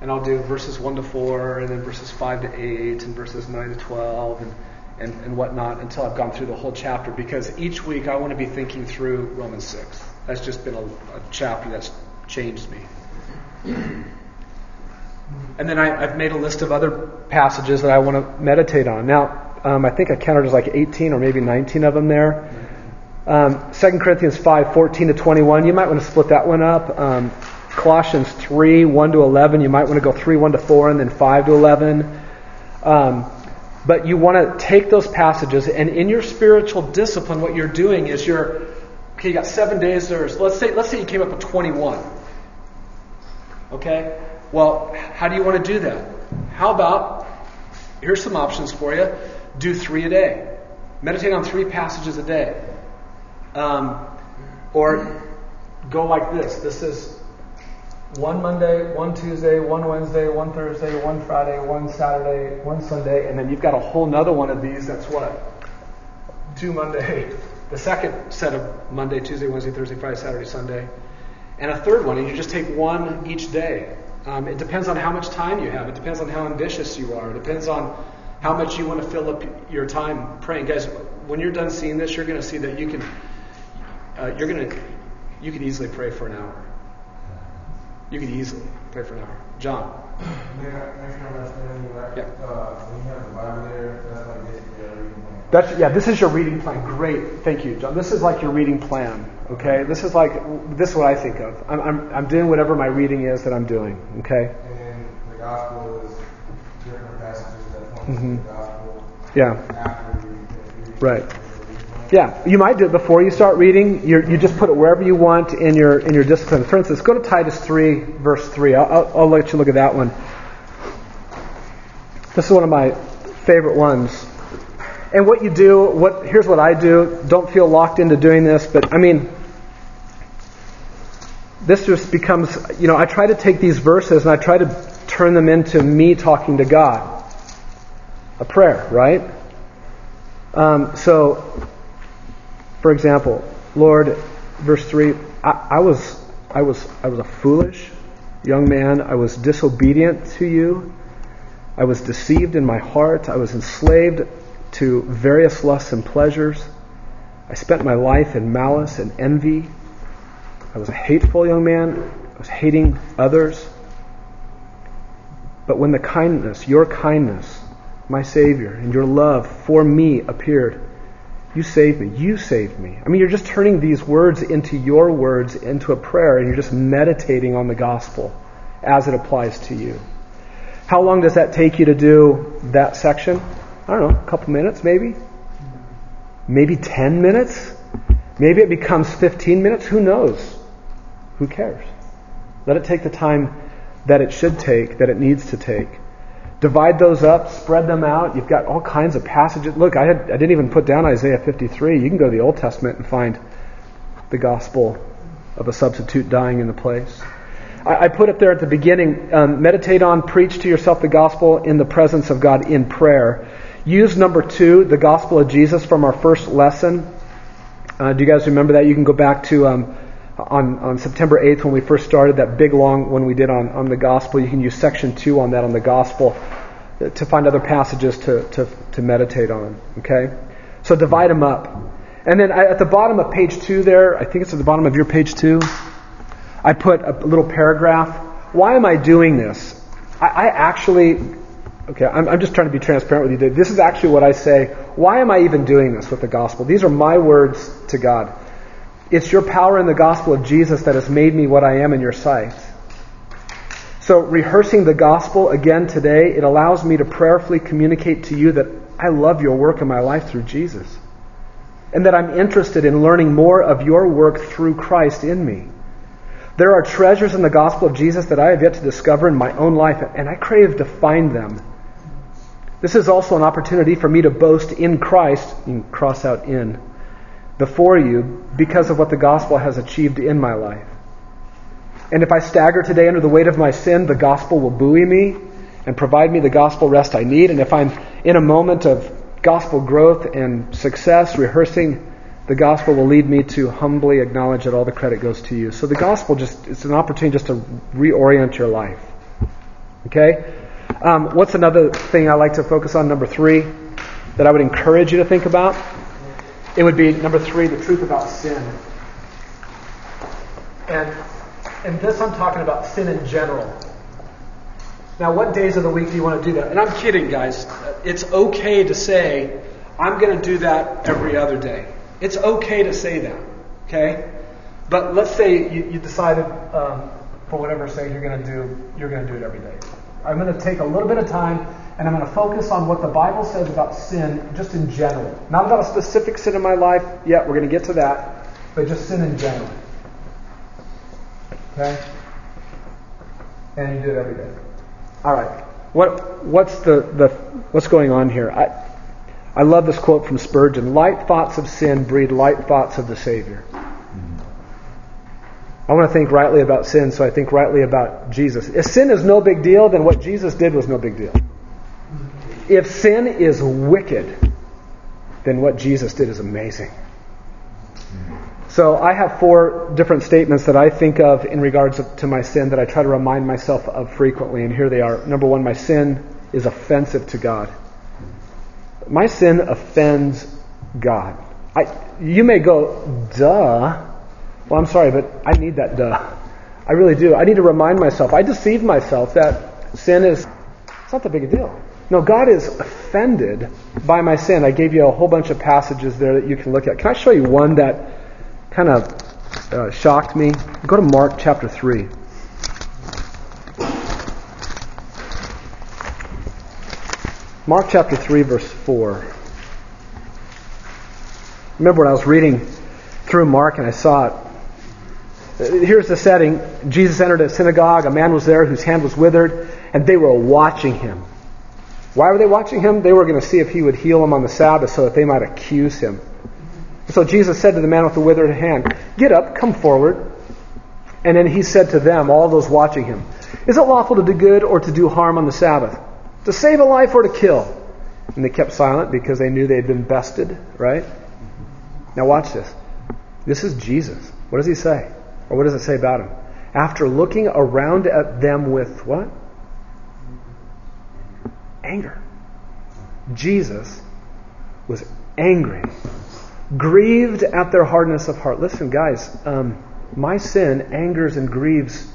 and I'll do verses one to four, and then verses five to eight, and verses nine to twelve, and and, and whatnot until I've gone through the whole chapter. Because each week I want to be thinking through Romans six. That's just been a, a chapter that's changed me. And then I, have made a list of other passages that I want to meditate on. Now, um, I think I counted as like 18 or maybe 19 of them there. Um, 2 Corinthians 5, 14 to 21, you might want to split that one up. Um, Colossians 3, 1 to 11, you might want to go 3, 1 to 4, and then 5 to 11. Um, but you want to take those passages, and in your spiritual discipline, what you're doing is you're, okay, you got seven days, or let's say, let's say you came up with 21. Okay? Well, how do you want to do that? How about, here's some options for you do three a day. Meditate on three passages a day. Um, or go like this. This is one Monday, one Tuesday, one Wednesday, one Thursday, one Friday, one Saturday, one Sunday, and then you've got a whole nother one of these that's what? Two Monday, the second set of Monday, Tuesday, Wednesday, Thursday, Friday, Saturday, Sunday, and a third one, and you just take one each day. Um, it depends on how much time you have. It depends on how ambitious you are. It depends on how much you want to fill up your time praying. Guys, when you're done seeing this, you're going to see that you can uh, you're gonna you could easily pray for an hour. You could easily pray for an hour. John. Yeah. That's yeah. This is your reading plan. Great, thank you, John. This is like your reading plan. Okay. This is like this is what I think of. I'm I'm, I'm doing whatever my reading is that I'm doing. Okay. And then the gospel is different passages that point mm-hmm. to the gospel. Yeah. Right. Yeah, you might do it before you start reading. You're, you just put it wherever you want in your in your discipline. For instance, go to Titus three, verse three. I'll, I'll, let you look at that one. This is one of my favorite ones. And what you do, what here's what I do. Don't feel locked into doing this, but I mean, this just becomes. You know, I try to take these verses and I try to turn them into me talking to God. A prayer, right? Um, so for example, Lord, verse 3, I, I, was, I, was, I was a foolish young man. I was disobedient to you. I was deceived in my heart. I was enslaved to various lusts and pleasures. I spent my life in malice and envy. I was a hateful young man. I was hating others. But when the kindness, your kindness, my Savior, and your love for me appeared, you saved me. You saved me. I mean, you're just turning these words into your words, into a prayer, and you're just meditating on the gospel as it applies to you. How long does that take you to do that section? I don't know, a couple minutes maybe? Maybe 10 minutes? Maybe it becomes 15 minutes? Who knows? Who cares? Let it take the time that it should take, that it needs to take. Divide those up, spread them out. You've got all kinds of passages. Look, I, had, I didn't even put down Isaiah 53. You can go to the Old Testament and find the gospel of a substitute dying in the place. I, I put up there at the beginning um, meditate on, preach to yourself the gospel in the presence of God in prayer. Use number two, the gospel of Jesus from our first lesson. Uh, do you guys remember that? You can go back to um, on, on September 8th when we first started that big long one we did on, on the gospel. You can use section 2 on that on the gospel to find other passages to, to, to meditate on. Okay? So divide them up. And then at the bottom of page 2 there, I think it's at the bottom of your page 2, I put a little paragraph. Why am I doing this? I, I actually, okay, I'm, I'm just trying to be transparent with you. This is actually what I say. Why am I even doing this with the gospel? These are my words to God. It's your power in the gospel of Jesus that has made me what I am in your sight. So, rehearsing the gospel again today, it allows me to prayerfully communicate to you that I love your work in my life through Jesus. and that I'm interested in learning more of your work through Christ in me. There are treasures in the gospel of Jesus that I have yet to discover in my own life, and I crave to find them. This is also an opportunity for me to boast in Christ, you can cross out in, before you because of what the gospel has achieved in my life. And if I stagger today under the weight of my sin, the gospel will buoy me and provide me the gospel rest I need. And if I'm in a moment of gospel growth and success, rehearsing the gospel will lead me to humbly acknowledge that all the credit goes to you. So the gospel just, it's an opportunity just to reorient your life. Okay? Um, what's another thing I like to focus on? Number three, that I would encourage you to think about? It would be number three, the truth about sin. And, and this I'm talking about sin in general. Now, what days of the week do you want to do that? And I'm kidding, guys. It's okay to say, I'm going to do that every other day. It's okay to say that, okay? But let's say you, you decided, um, for whatever sake, you're going to do, you're going to do it every day. I'm going to take a little bit of time and I'm going to focus on what the Bible says about sin just in general. Not about a specific sin in my life yet, we're going to get to that, but just sin in general. Okay? And you do it every day. All right. What what's the, the what's going on here? I I love this quote from Spurgeon. Light thoughts of sin breed light thoughts of the Savior. I want to think rightly about sin, so I think rightly about Jesus. If sin is no big deal, then what Jesus did was no big deal. If sin is wicked, then what Jesus did is amazing. So I have four different statements that I think of in regards to my sin that I try to remind myself of frequently, and here they are. Number one, my sin is offensive to God. My sin offends God. I, you may go, duh. Well, I'm sorry, but I need that duh. I really do. I need to remind myself. I deceive myself that sin is, it's not that big a deal. No, God is offended by my sin. I gave you a whole bunch of passages there that you can look at. Can I show you one that kind of uh, shocked me? Go to Mark chapter 3. Mark chapter 3, verse 4. Remember when I was reading through Mark and I saw it. Here's the setting. Jesus entered a synagogue. A man was there whose hand was withered, and they were watching him. Why were they watching him? They were going to see if he would heal them on the Sabbath so that they might accuse him. So Jesus said to the man with the withered hand, Get up, come forward. And then he said to them, all those watching him, Is it lawful to do good or to do harm on the Sabbath? To save a life or to kill? And they kept silent because they knew they had been bested, right? Now watch this. This is Jesus. What does he say? Or what does it say about him? After looking around at them with what? Anger. Jesus was angry, grieved at their hardness of heart. Listen, guys, um, my sin angers and grieves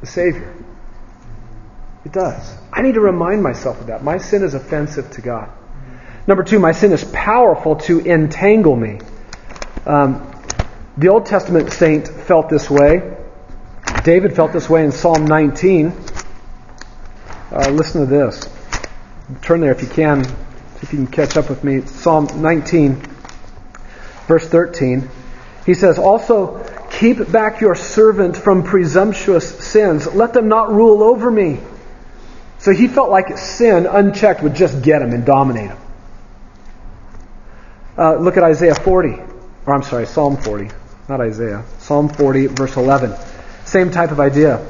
the Savior. It does. I need to remind myself of that. My sin is offensive to God. Number two, my sin is powerful to entangle me. Um, the Old Testament saint felt this way. David felt this way in Psalm 19. Uh, listen to this. Turn there if you can, if you can catch up with me. Psalm 19, verse 13. He says, Also, keep back your servant from presumptuous sins. Let them not rule over me. So he felt like sin, unchecked, would just get him and dominate him. Uh, look at Isaiah 40. Or I'm sorry, Psalm 40. Not Isaiah. Psalm 40, verse 11. Same type of idea.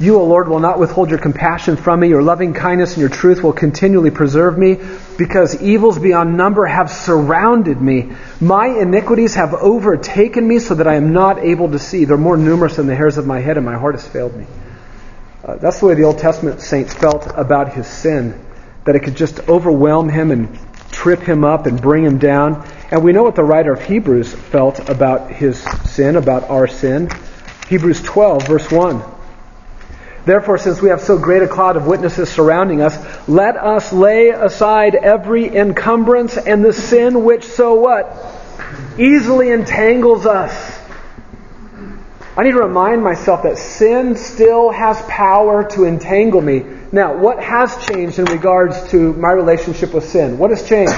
You, O Lord, will not withhold your compassion from me. Your loving kindness and your truth will continually preserve me, because evils beyond number have surrounded me. My iniquities have overtaken me so that I am not able to see. They're more numerous than the hairs of my head, and my heart has failed me. Uh, that's the way the Old Testament saints felt about his sin, that it could just overwhelm him and trip him up and bring him down. And we know what the writer of Hebrews felt about his sin, about our sin. Hebrews 12, verse 1. Therefore, since we have so great a cloud of witnesses surrounding us, let us lay aside every encumbrance and the sin which so what? Easily entangles us. I need to remind myself that sin still has power to entangle me. Now, what has changed in regards to my relationship with sin? What has changed?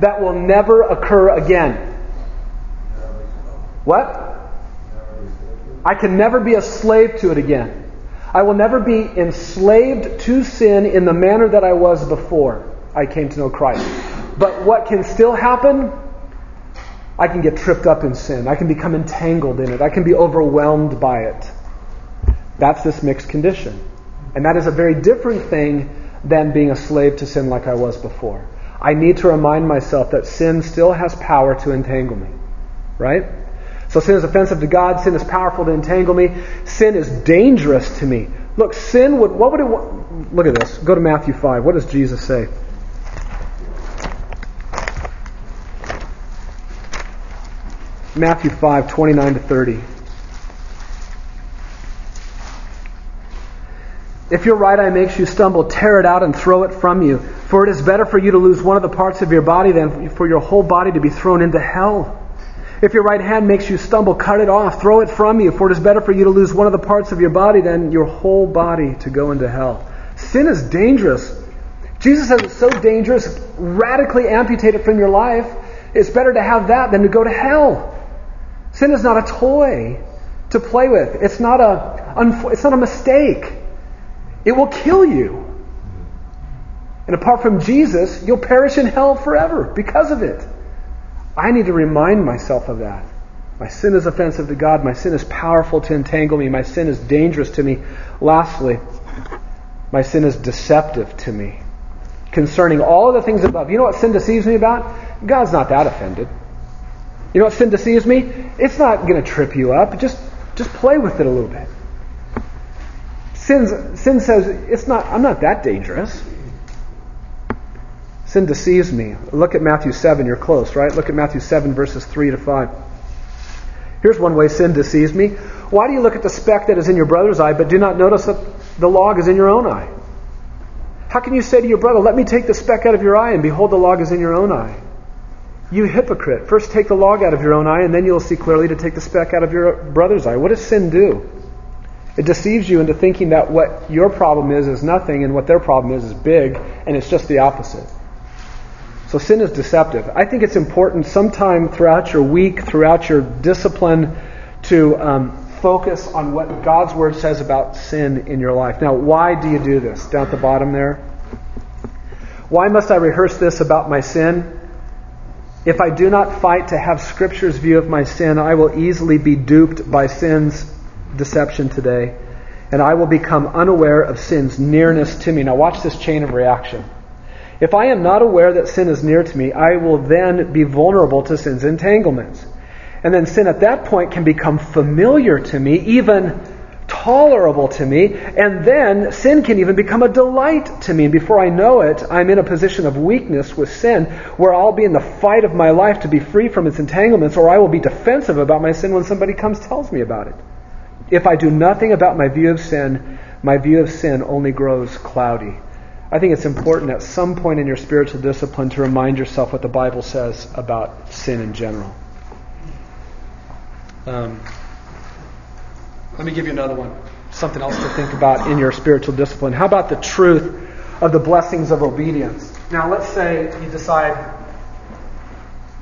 That will never occur again. What? I can never be a slave to it again. I will never be enslaved to sin in the manner that I was before I came to know Christ. But what can still happen? I can get tripped up in sin. I can become entangled in it. I can be overwhelmed by it. That's this mixed condition. And that is a very different thing than being a slave to sin like I was before. I need to remind myself that sin still has power to entangle me. Right? So sin is offensive to God. Sin is powerful to entangle me. Sin is dangerous to me. Look, sin would, what would it, look at this. Go to Matthew 5. What does Jesus say? Matthew 5, 29 to 30. If your right eye makes you stumble, tear it out and throw it from you. For it is better for you to lose one of the parts of your body than for your whole body to be thrown into hell. If your right hand makes you stumble, cut it off, throw it from you. For it is better for you to lose one of the parts of your body than your whole body to go into hell. Sin is dangerous. Jesus says it's so dangerous, radically amputate it from your life. It's better to have that than to go to hell. Sin is not a toy to play with. It's not a, it's not a mistake. It will kill you. And apart from Jesus, you'll perish in hell forever because of it. I need to remind myself of that. My sin is offensive to God. My sin is powerful to entangle me. My sin is dangerous to me. Lastly, my sin is deceptive to me. Concerning all the things above. You know what sin deceives me about? God's not that offended. You know what sin deceives me? It's not going to trip you up. Just, just play with it a little bit. Sin, sin says, it's not, I'm not that dangerous. Sin deceives me. Look at Matthew 7. You're close, right? Look at Matthew 7, verses 3 to 5. Here's one way sin deceives me. Why do you look at the speck that is in your brother's eye, but do not notice that the log is in your own eye? How can you say to your brother, Let me take the speck out of your eye, and behold, the log is in your own eye? You hypocrite. First take the log out of your own eye, and then you'll see clearly to take the speck out of your brother's eye. What does sin do? It deceives you into thinking that what your problem is is nothing, and what their problem is is big, and it's just the opposite. So sin is deceptive. I think it's important sometime throughout your week, throughout your discipline, to um, focus on what God's Word says about sin in your life. Now, why do you do this? Down at the bottom there. Why must I rehearse this about my sin? If I do not fight to have Scripture's view of my sin, I will easily be duped by sin's deception today, and I will become unaware of sin's nearness to me. Now, watch this chain of reaction. If I am not aware that sin is near to me, I will then be vulnerable to sin's entanglements. And then sin at that point can become familiar to me, even tolerable to me, and then sin can even become a delight to me. And before I know it, I'm in a position of weakness with sin where I'll be in the fight of my life to be free from its entanglements, or I will be defensive about my sin when somebody comes tells me about it. If I do nothing about my view of sin, my view of sin only grows cloudy. I think it's important at some point in your spiritual discipline to remind yourself what the Bible says about sin in general. Um, let me give you another one. Something else to think about in your spiritual discipline. How about the truth of the blessings of obedience? Now, let's say you decide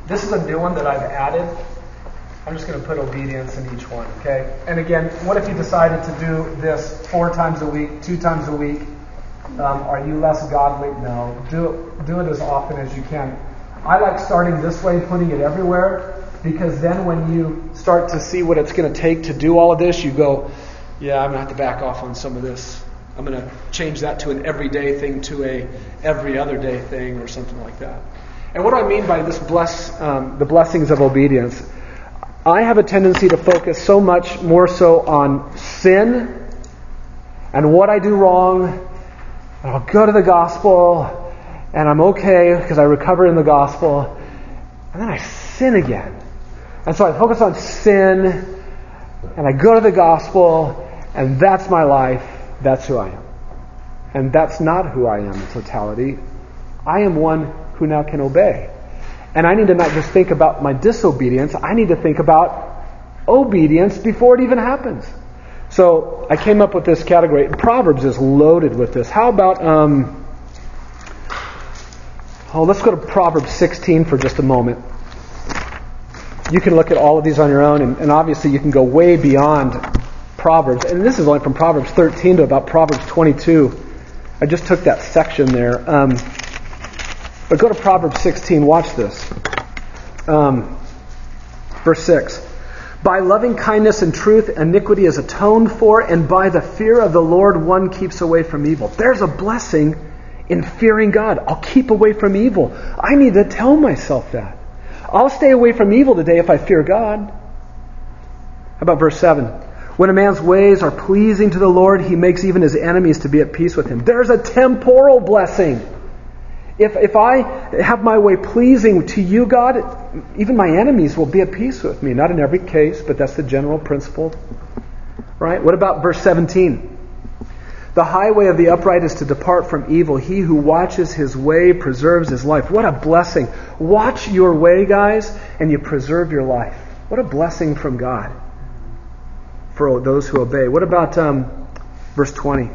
this is a new one that I've added. I'm just going to put obedience in each one, okay? And again, what if you decided to do this four times a week, two times a week? Um, are you less godly? No. Do do it as often as you can. I like starting this way, putting it everywhere, because then when you start to see what it's going to take to do all of this, you go, yeah, I'm going to have to back off on some of this. I'm going to change that to an everyday thing to a every other day thing or something like that. And what do I mean by this bless, um, the blessings of obedience? I have a tendency to focus so much more so on sin and what I do wrong, and I'll go to the gospel, and I'm okay because I recover in the gospel, and then I sin again. And so I focus on sin, and I go to the gospel, and that's my life. That's who I am. And that's not who I am in totality. I am one who now can obey. And I need to not just think about my disobedience, I need to think about obedience before it even happens. So I came up with this category. Proverbs is loaded with this. How about um, oh, let's go to Proverbs 16 for just a moment. You can look at all of these on your own, and, and obviously you can go way beyond Proverbs. And this is only from Proverbs 13 to about Proverbs 22. I just took that section there. Um, but go to Proverbs 16. Watch this. Um, verse 6. By loving kindness and truth, iniquity is atoned for, and by the fear of the Lord, one keeps away from evil. There's a blessing in fearing God. I'll keep away from evil. I need to tell myself that. I'll stay away from evil today if I fear God. How about verse 7? When a man's ways are pleasing to the Lord, he makes even his enemies to be at peace with him. There's a temporal blessing. If, if I have my way pleasing to you, God, even my enemies will be at peace with me. Not in every case, but that's the general principle. Right? What about verse 17? The highway of the upright is to depart from evil. He who watches his way preserves his life. What a blessing. Watch your way, guys, and you preserve your life. What a blessing from God for those who obey. What about um, verse 20?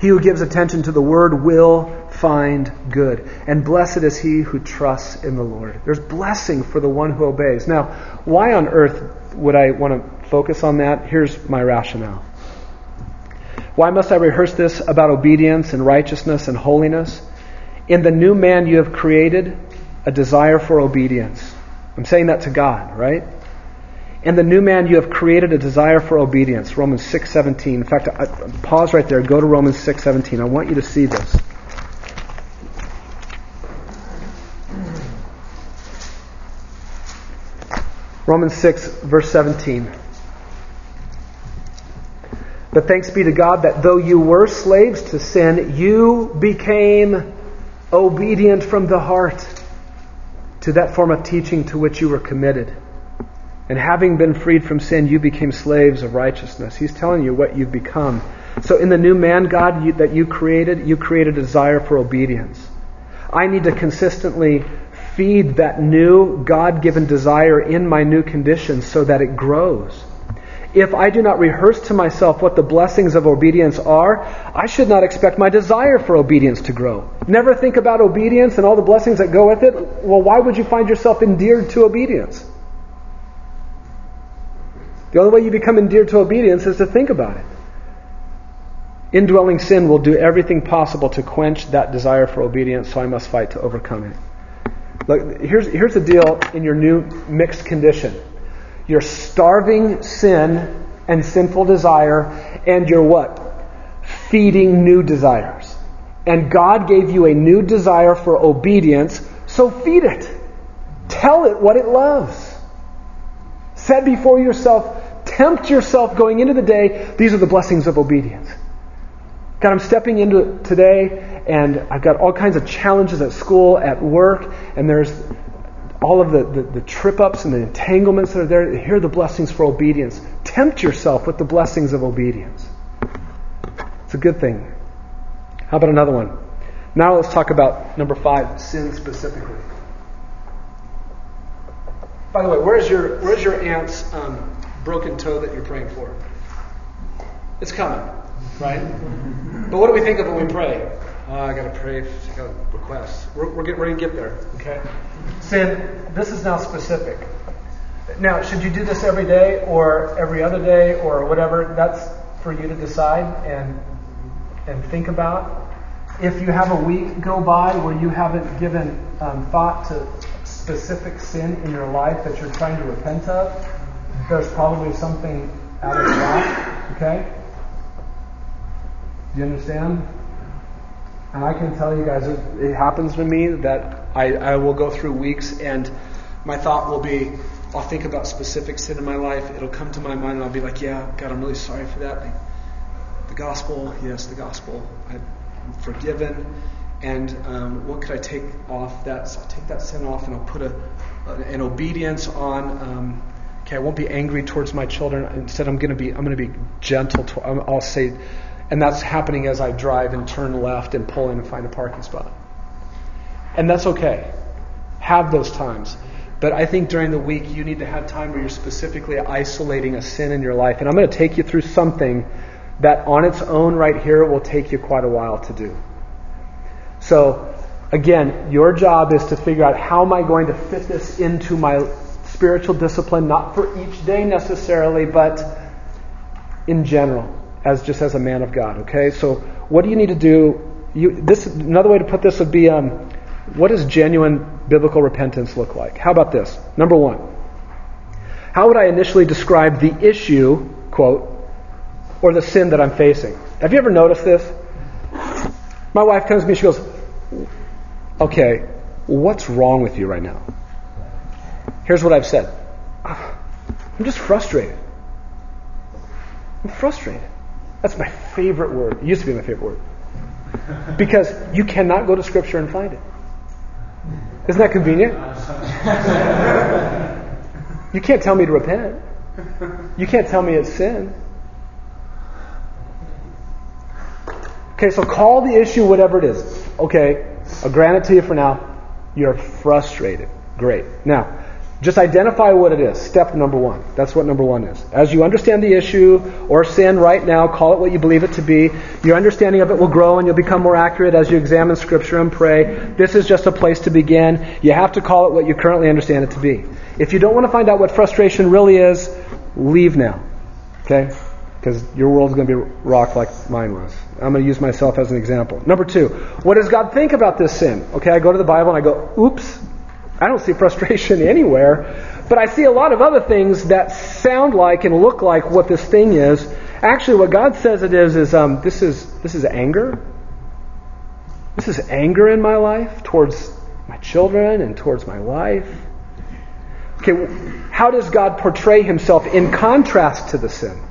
He who gives attention to the word will find good. And blessed is he who trusts in the Lord. There's blessing for the one who obeys. Now, why on earth would I want to focus on that? Here's my rationale. Why must I rehearse this about obedience and righteousness and holiness? In the new man you have created a desire for obedience. I'm saying that to God, right? In the new man you have created a desire for obedience. Romans 6:17. In fact, I, pause right there. Go to Romans 6:17. I want you to see this. Romans 6 verse 17. But thanks be to God that though you were slaves to sin, you became obedient from the heart to that form of teaching to which you were committed. And having been freed from sin, you became slaves of righteousness. He's telling you what you've become. So in the new man, God, you, that you created, you created a desire for obedience. I need to consistently feed that new God given desire in my new condition so that it grows. If I do not rehearse to myself what the blessings of obedience are, I should not expect my desire for obedience to grow. Never think about obedience and all the blessings that go with it. Well, why would you find yourself endeared to obedience? The only way you become endeared to obedience is to think about it. Indwelling sin will do everything possible to quench that desire for obedience, so I must fight to overcome it. Look, here's, here's the deal in your new mixed condition. You're starving sin and sinful desire, and you're what? Feeding new desires. And God gave you a new desire for obedience, so feed it. Tell it what it loves. Set before yourself tempt yourself going into the day. These are the blessings of obedience. God, I'm stepping into today, and I've got all kinds of challenges at school, at work, and there's all of the, the, the trip ups and the entanglements that are there. Here are the blessings for obedience. Tempt yourself with the blessings of obedience. It's a good thing. How about another one? Now let's talk about number five, sin specifically. By the way, where's your where's your aunt's um, broken toe that you're praying for. It's coming, right? But what do we think of when we pray? Oh, I got to pray. I got requests. We're, we're to get there. Okay. Sin. This is now specific. Now, should you do this every day or every other day or whatever? That's for you to decide and and think about. If you have a week go by where you haven't given um, thought to specific sin in your life that you're trying to repent of, there's probably something out of whack. Okay? Do you understand? And I can tell you guys, it happens to me that I, I will go through weeks and my thought will be, I'll think about specific sin in my life. It'll come to my mind and I'll be like, yeah, God, I'm really sorry for that. Like, the gospel, yes, the gospel. I'm forgiven. And um, what could I take off that? So I'll take that sin off and I'll put a, an obedience on. Um, Okay, I won't be angry towards my children. Instead, I'm going to be I'm to be gentle. To, I'll say, and that's happening as I drive and turn left and pull in and find a parking spot. And that's okay. Have those times. But I think during the week you need to have time where you're specifically isolating a sin in your life. And I'm going to take you through something that on its own right here will take you quite a while to do. So, again, your job is to figure out how am I going to fit this into my spiritual discipline, not for each day necessarily, but in general, as just as a man of God. Okay, so what do you need to do? You, this another way to put this would be, um, what does genuine biblical repentance look like? How about this? Number one, how would I initially describe the issue, quote, or the sin that I'm facing? Have you ever noticed this? My wife comes to me, she goes, okay, what's wrong with you right now? Here's what I've said I'm just frustrated. I'm frustrated. That's my favorite word. It used to be my favorite word. Because you cannot go to Scripture and find it. Isn't that convenient? you can't tell me to repent. You can't tell me it's sin. Okay, so call the issue whatever it is. Okay, I'll grant it to you for now. You're frustrated. Great. Now, just identify what it is. Step number one. That's what number one is. As you understand the issue or sin right now, call it what you believe it to be. Your understanding of it will grow and you'll become more accurate as you examine Scripture and pray. This is just a place to begin. You have to call it what you currently understand it to be. If you don't want to find out what frustration really is, leave now. Okay? Because your world's going to be rocked like mine was. I'm going to use myself as an example. Number two, what does God think about this sin? Okay, I go to the Bible and I go, oops, I don't see frustration anywhere, but I see a lot of other things that sound like and look like what this thing is. Actually, what God says it is is um, this is this is anger. This is anger in my life towards my children and towards my wife. Okay, how does God portray Himself in contrast to the sin?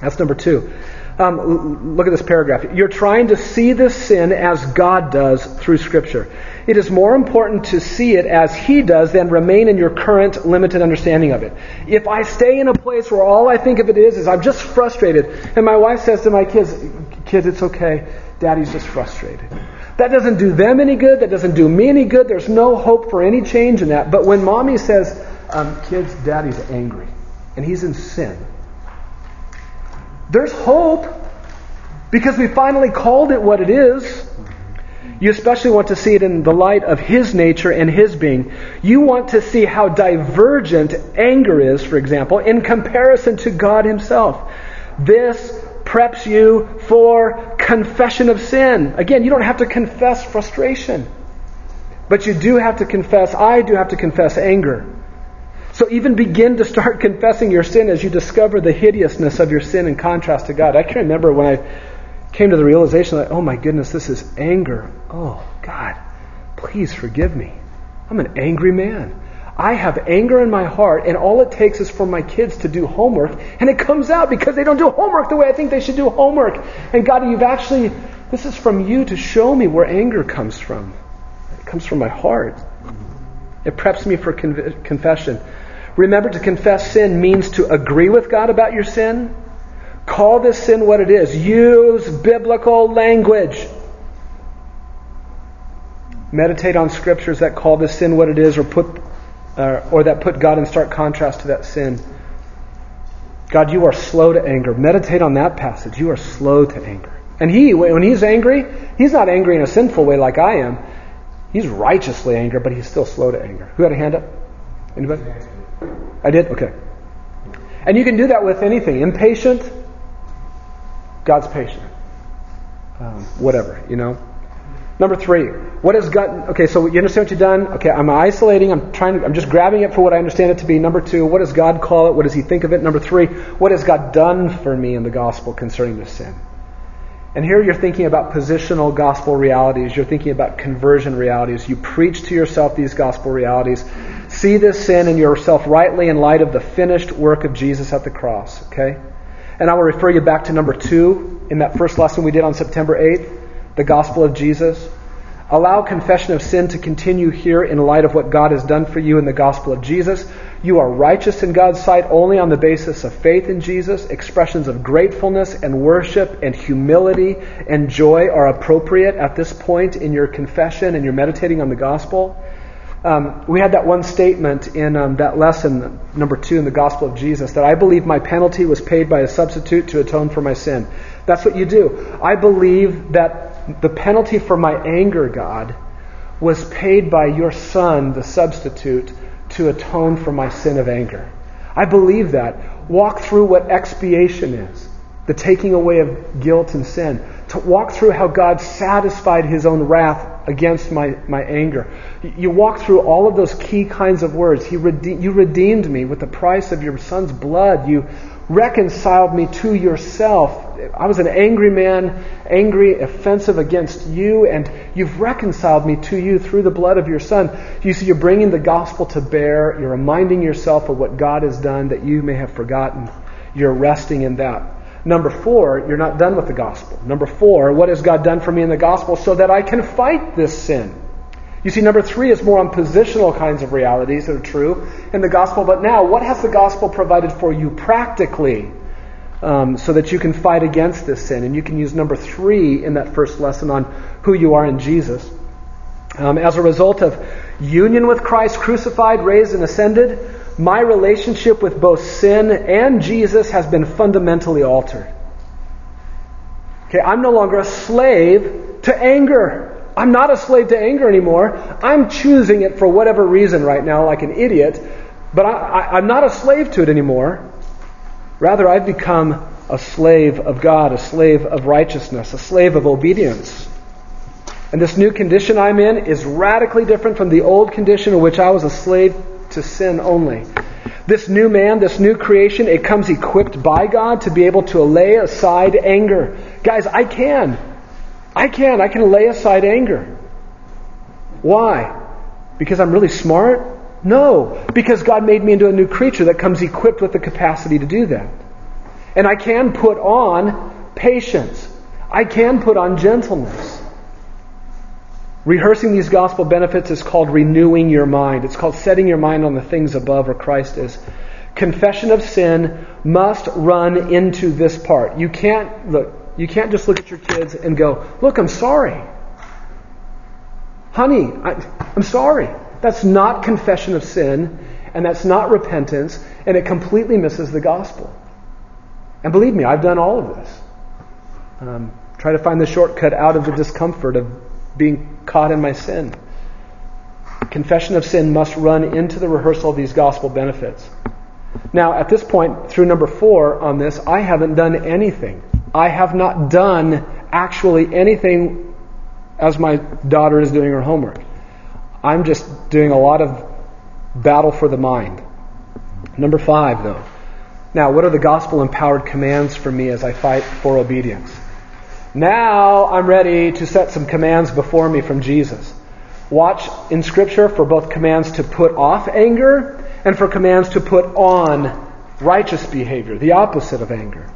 That's number two. Um, look at this paragraph. You're trying to see this sin as God does through Scripture. It is more important to see it as He does than remain in your current limited understanding of it. If I stay in a place where all I think of it is, is I'm just frustrated, and my wife says to my kids, kids, it's okay, daddy's just frustrated. That doesn't do them any good, that doesn't do me any good, there's no hope for any change in that. But when mommy says, um, kids, daddy's angry, and he's in sin, there's hope because we finally called it what it is. You especially want to see it in the light of His nature and His being. You want to see how divergent anger is, for example, in comparison to God Himself. This preps you for confession of sin. Again, you don't have to confess frustration, but you do have to confess, I do have to confess anger. So even begin to start confessing your sin as you discover the hideousness of your sin in contrast to God. I can remember when I came to the realization that, oh my goodness, this is anger. Oh, God, please forgive me. I'm an angry man. I have anger in my heart, and all it takes is for my kids to do homework, and it comes out because they don't do homework the way I think they should do homework. And God, you've actually, this is from you to show me where anger comes from. It comes from my heart. It preps me for con- confession. Remember, to confess sin means to agree with God about your sin Call this sin what it is. Use biblical language. Meditate on scriptures that call this sin what it is or put uh, or that put God in stark contrast to that sin. God, you are slow to anger. Meditate on that passage. You are slow to anger. And he, when he's angry, he's not angry in a sinful way like I am. He's righteously angry, but he's still slow to anger. Who had a hand up? Anybody? I did? Okay. And you can do that with anything. Impatient, God's patient. Um, whatever, you know. Number three, what has God? Okay, so you understand what you've done. Okay, I'm isolating. I'm trying. To, I'm just grabbing it for what I understand it to be. Number two, what does God call it? What does He think of it? Number three, what has God done for me in the gospel concerning this sin? And here you're thinking about positional gospel realities. You're thinking about conversion realities. You preach to yourself these gospel realities. See this sin in yourself rightly in light of the finished work of Jesus at the cross. Okay. And I will refer you back to number two in that first lesson we did on September 8th, the gospel of Jesus. Allow confession of sin to continue here in light of what God has done for you in the gospel of Jesus. You are righteous in God's sight only on the basis of faith in Jesus. Expressions of gratefulness and worship and humility and joy are appropriate at this point in your confession and you're meditating on the gospel. Um, we had that one statement in um, that lesson, number two in the Gospel of Jesus, that I believe my penalty was paid by a substitute to atone for my sin. That's what you do. I believe that the penalty for my anger, God, was paid by your Son, the substitute, to atone for my sin of anger. I believe that. Walk through what expiation is the taking away of guilt and sin. To walk through how God satisfied his own wrath against my, my anger. You walk through all of those key kinds of words. He rede- you redeemed me with the price of your son's blood. You reconciled me to yourself. I was an angry man, angry, offensive against you, and you've reconciled me to you through the blood of your son. You see, you're bringing the gospel to bear. You're reminding yourself of what God has done that you may have forgotten. You're resting in that. Number four, you're not done with the gospel. Number four, what has God done for me in the gospel so that I can fight this sin? You see, number three is more on positional kinds of realities that are true in the gospel. But now, what has the gospel provided for you practically um, so that you can fight against this sin? And you can use number three in that first lesson on who you are in Jesus. Um, as a result of union with Christ, crucified, raised, and ascended, my relationship with both sin and Jesus has been fundamentally altered. Okay, I'm no longer a slave to anger. I'm not a slave to anger anymore. I'm choosing it for whatever reason right now, like an idiot, but I, am not a slave to it anymore. Rather, I've become a slave of God, a slave of righteousness, a slave of obedience. And this new condition I'm in is radically different from the old condition in which I was a slave to sin only. This new man, this new creation, it comes equipped by God to be able to lay aside anger. Guys, I can. I can. I can lay aside anger. Why? Because I'm really smart? No. Because God made me into a new creature that comes equipped with the capacity to do that. And I can put on patience. I can put on gentleness. Rehearsing these gospel benefits is called renewing your mind. It's called setting your mind on the things above where Christ is. Confession of sin must run into this part. You can't, look, you can't just look at your kids and go, Look, I'm sorry. Honey, I, I'm sorry. That's not confession of sin, and that's not repentance, and it completely misses the gospel. And believe me, I've done all of this. Um, try to find the shortcut out of the discomfort of being caught in my sin. Confession of sin must run into the rehearsal of these gospel benefits. Now, at this point, through number four on this, I haven't done anything. I have not done actually anything as my daughter is doing her homework. I'm just doing a lot of battle for the mind. Number five, though. Now, what are the gospel empowered commands for me as I fight for obedience? Now I'm ready to set some commands before me from Jesus. Watch in Scripture for both commands to put off anger and for commands to put on righteous behavior, the opposite of anger.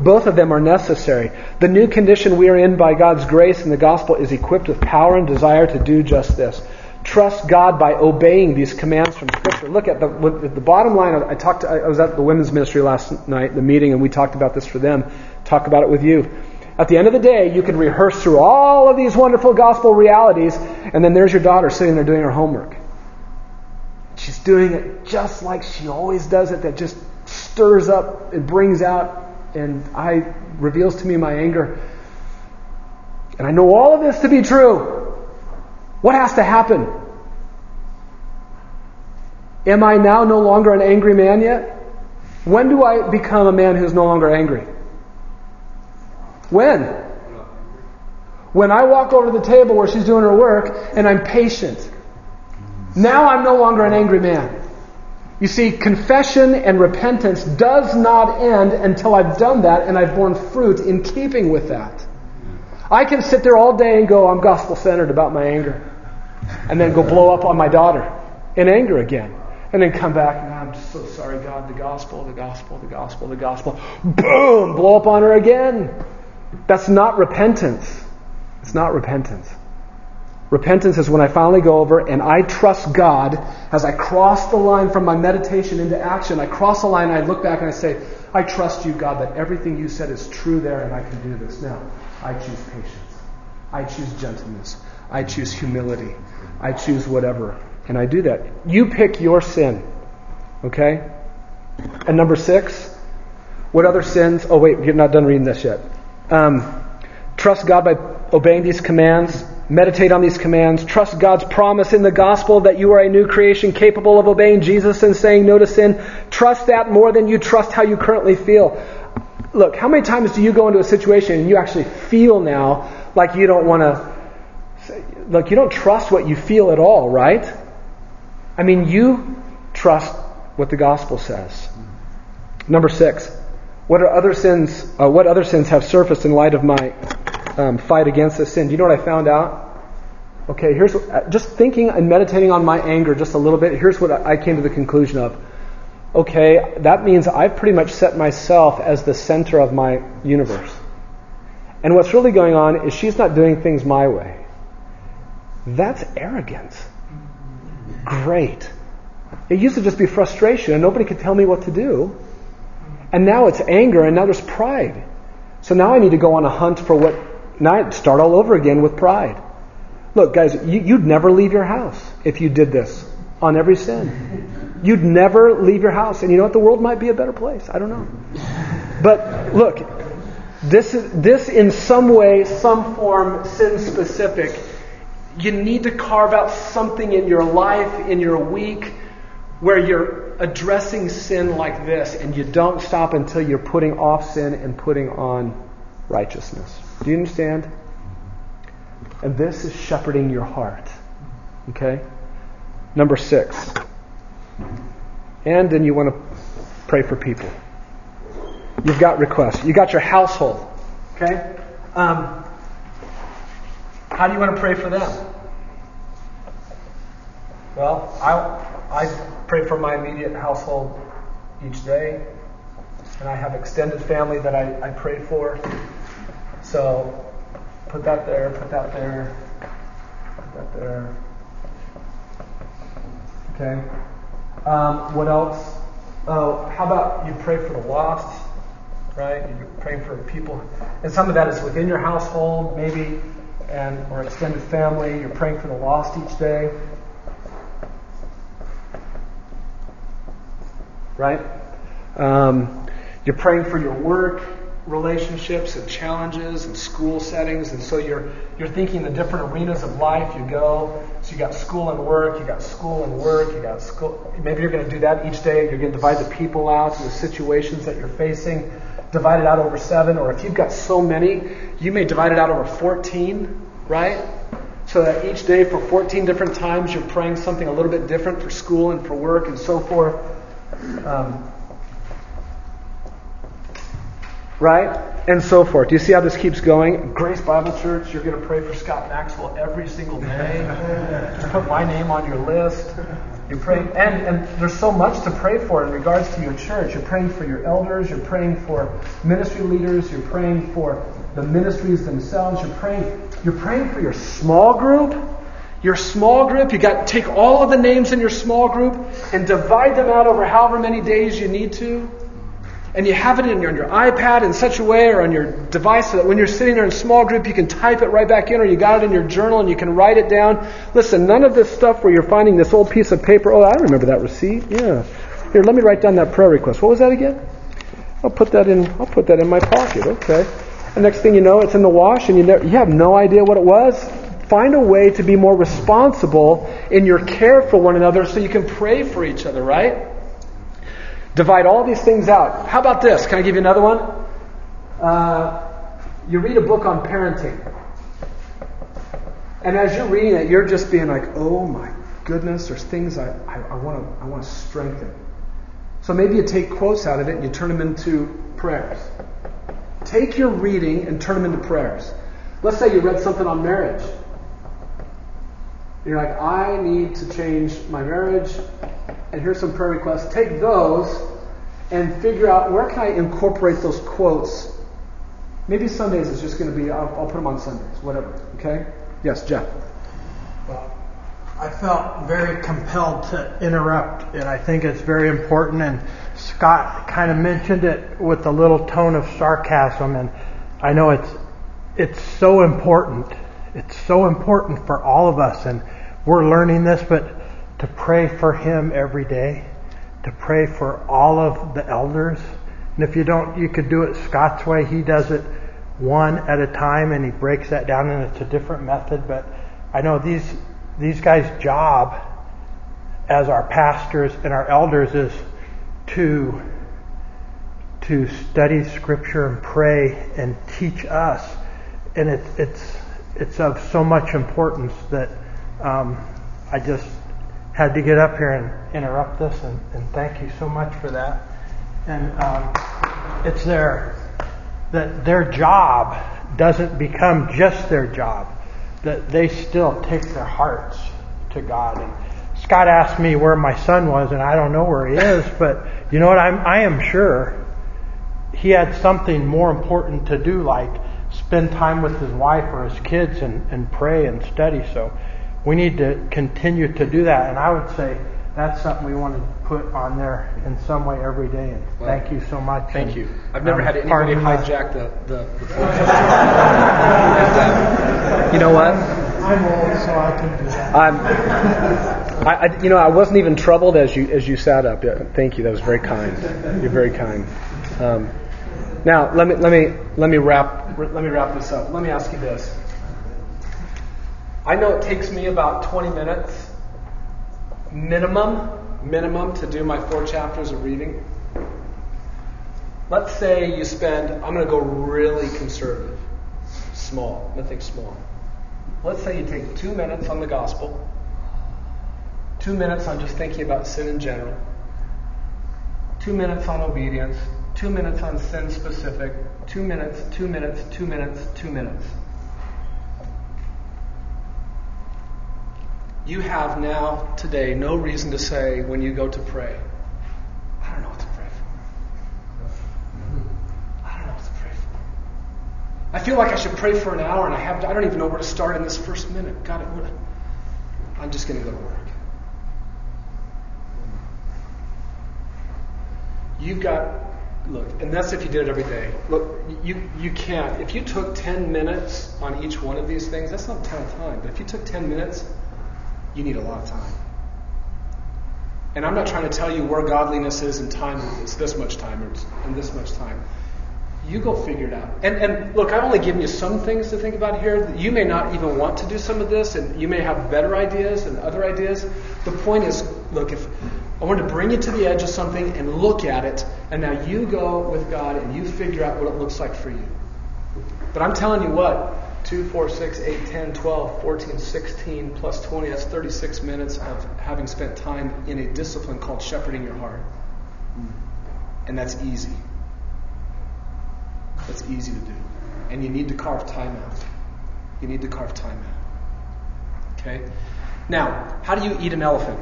Both of them are necessary. The new condition we are in by God's grace in the gospel is equipped with power and desire to do just this. Trust God by obeying these commands from Scripture. Look at the, the bottom line. I talked. To, I was at the women's ministry last night, the meeting, and we talked about this for them. Talk about it with you. At the end of the day, you can rehearse through all of these wonderful gospel realities, and then there's your daughter sitting there doing her homework. She's doing it just like she always does it. That just stirs up and brings out and I reveals to me my anger. And I know all of this to be true. What has to happen? Am I now no longer an angry man yet? When do I become a man who's no longer angry? When? When I walk over to the table where she's doing her work and I'm patient. Now I'm no longer an angry man. You see, confession and repentance does not end until I've done that and I've borne fruit in keeping with that. I can sit there all day and go, I'm gospel centered about my anger. And then go blow up on my daughter in anger again. And then come back and I'm so sorry, God, the gospel, the gospel, the gospel, the gospel. Boom! Blow up on her again. That's not repentance. It's not repentance. Repentance is when I finally go over and I trust God as I cross the line from my meditation into action. I cross the line I look back and I say, I trust you, God, that everything you said is true there and I can do this. Now, I choose patience. I choose gentleness. I choose humility. I choose whatever And I do that. You pick your sin. Okay? And number six, what other sins? Oh, wait, you're not done reading this yet. Um, trust God by obeying these commands. Meditate on these commands. Trust God's promise in the gospel that you are a new creation capable of obeying Jesus and saying no to sin. Trust that more than you trust how you currently feel. Look, how many times do you go into a situation and you actually feel now like you don't want to. Look, you don't trust what you feel at all, right? I mean, you trust what the gospel says. Number six, what are other sins? Uh, what other sins have surfaced in light of my um, fight against this sin? Do you know what I found out? Okay, here's uh, just thinking and meditating on my anger just a little bit. Here's what I came to the conclusion of. Okay, that means I've pretty much set myself as the center of my universe. And what's really going on is she's not doing things my way. That's arrogance. Great. It used to just be frustration and nobody could tell me what to do. And now it's anger and now there's pride. So now I need to go on a hunt for what, now start all over again with pride. Look, guys, you, would never leave your house if you did this on every sin. You'd never leave your house. And you know what? The world might be a better place. I don't know. But look, this, is, this in some way, some form, sin specific. You need to carve out something in your life, in your week, where you're addressing sin like this and you don't stop until you're putting off sin and putting on righteousness. Do you understand? And this is shepherding your heart. Okay? Number six. And then you want to pray for people. You've got requests. You've got your household. Okay? Um, how do you want to pray for them? Well, I, I pray for my immediate household each day. And I have extended family that I, I pray for. So put that there, put that there, put that there. Okay. Um, what else? Oh, how about you pray for the lost? right? You're praying for people, and some of that is within your household, maybe, and or extended family. You're praying for the lost each day, right? Um, you're praying for your work relationships and challenges and school settings, and so you're you're thinking the different arenas of life you go. So you got school and work, you got school and work, you got school. Maybe you're going to do that each day. You're going to divide the people out the situations that you're facing divide it out over seven, or if you've got so many, you may divide it out over 14, right? So that each day for 14 different times you're praying something a little bit different for school and for work and so forth. Um, right? And so forth. Do you see how this keeps going? Grace Bible Church, you're going to pray for Scott Maxwell every single day. Put my name on your list. You're praying, and, and there's so much to pray for in regards to your church. You're praying for your elders, you're praying for ministry leaders, you're praying for the ministries themselves, you're praying, you're praying for your small group. Your small group, you got to take all of the names in your small group and divide them out over however many days you need to and you have it in your, on your iPad in such a way or on your device so that when you're sitting there in small group, you can type it right back in, or you got it in your journal and you can write it down. Listen, none of this stuff where you're finding this old piece of paper. Oh, I remember that receipt. Yeah. Here, let me write down that prayer request. What was that again? I'll put that in. I'll put that in my pocket. Okay. The next thing you know, it's in the wash, and you never, you have no idea what it was. Find a way to be more responsible in your care for one another, so you can pray for each other. Right? Divide all these things out. How about this? Can I give you another one? Uh, you read a book on parenting. And as you're reading it, you're just being like, oh my goodness, there's things I, I, want to I want to strengthen. So maybe you take quotes out of it and you turn them into prayers. Take your reading and turn them into prayers. Let's say you read something on marriage. You're like, I need to change my marriage and here's some prayer requests. Take those and figure out where can I incorporate those quotes. Maybe Sundays is just going to be, I'll, I'll put them on Sundays, whatever. Okay? Yes, Jeff. Well, I felt very compelled to interrupt, and I think it's very important. And Scott kind of mentioned it with a little tone of sarcasm, and I know it's it's so important. It's so important for all of us, and we're learning this, but to pray for him every day, to pray for all of the elders. And if you don't, you could do it Scott's way. He does it one at a time and he breaks that down and it's a different method. But I know these, these guys' job as our pastors and our elders is to to study scripture and pray and teach us and it, it's it's of so much importance that um, I just had to get up here and interrupt this and, and thank you so much for that and um, it's their that their job doesn't become just their job that they still take their hearts to God and Scott asked me where my son was, and I don't know where he is, but you know what? I'm, I am sure he had something more important to do, like spend time with his wife or his kids and, and pray and study. So we need to continue to do that. And I would say that's something we want to put on there in some way every day. And well, thank you so much. Thank and, you. I've never um, had anybody hijack the the. the and, you know what? I'm old, so I can do that. I'm, I, I, you know, I wasn't even troubled as you as you sat up. Yeah, thank you. That was very kind. You're very kind. Um, now let me let me let me wrap let me wrap this up. Let me ask you this. I know it takes me about 20 minutes minimum minimum to do my four chapters of reading. Let's say you spend. I'm going to go really conservative, small. Nothing small. Let's say you take two minutes on the gospel two minutes on just thinking about sin in general, two minutes on obedience, two minutes on sin specific, two minutes, two minutes, two minutes, two minutes. You have now, today, no reason to say when you go to pray, I don't know what to pray for. I don't know what to pray for. I feel like I should pray for an hour and I have I don't even know where to start in this first minute. God, I'm just going to go to work. You've got, look, and that's if you did it every day. Look, you, you can't. If you took 10 minutes on each one of these things, that's not a ton of time. But if you took 10 minutes, you need a lot of time. And I'm not trying to tell you where godliness is in time is this much time in this much time. You go figure it out. And, and look, I've only given you some things to think about here. You may not even want to do some of this, and you may have better ideas and other ideas. The point is, look, if I want to bring you to the edge of something and look at it, and now you go with God and you figure out what it looks like for you. But I'm telling you what, 2, 4, 6, 8, 10, 12, 14, 16, plus 20, that's 36 minutes of having spent time in a discipline called shepherding your heart. And that's easy. That's easy to do. And you need to carve time out. You need to carve time out. Okay? Now, how do you eat an elephant?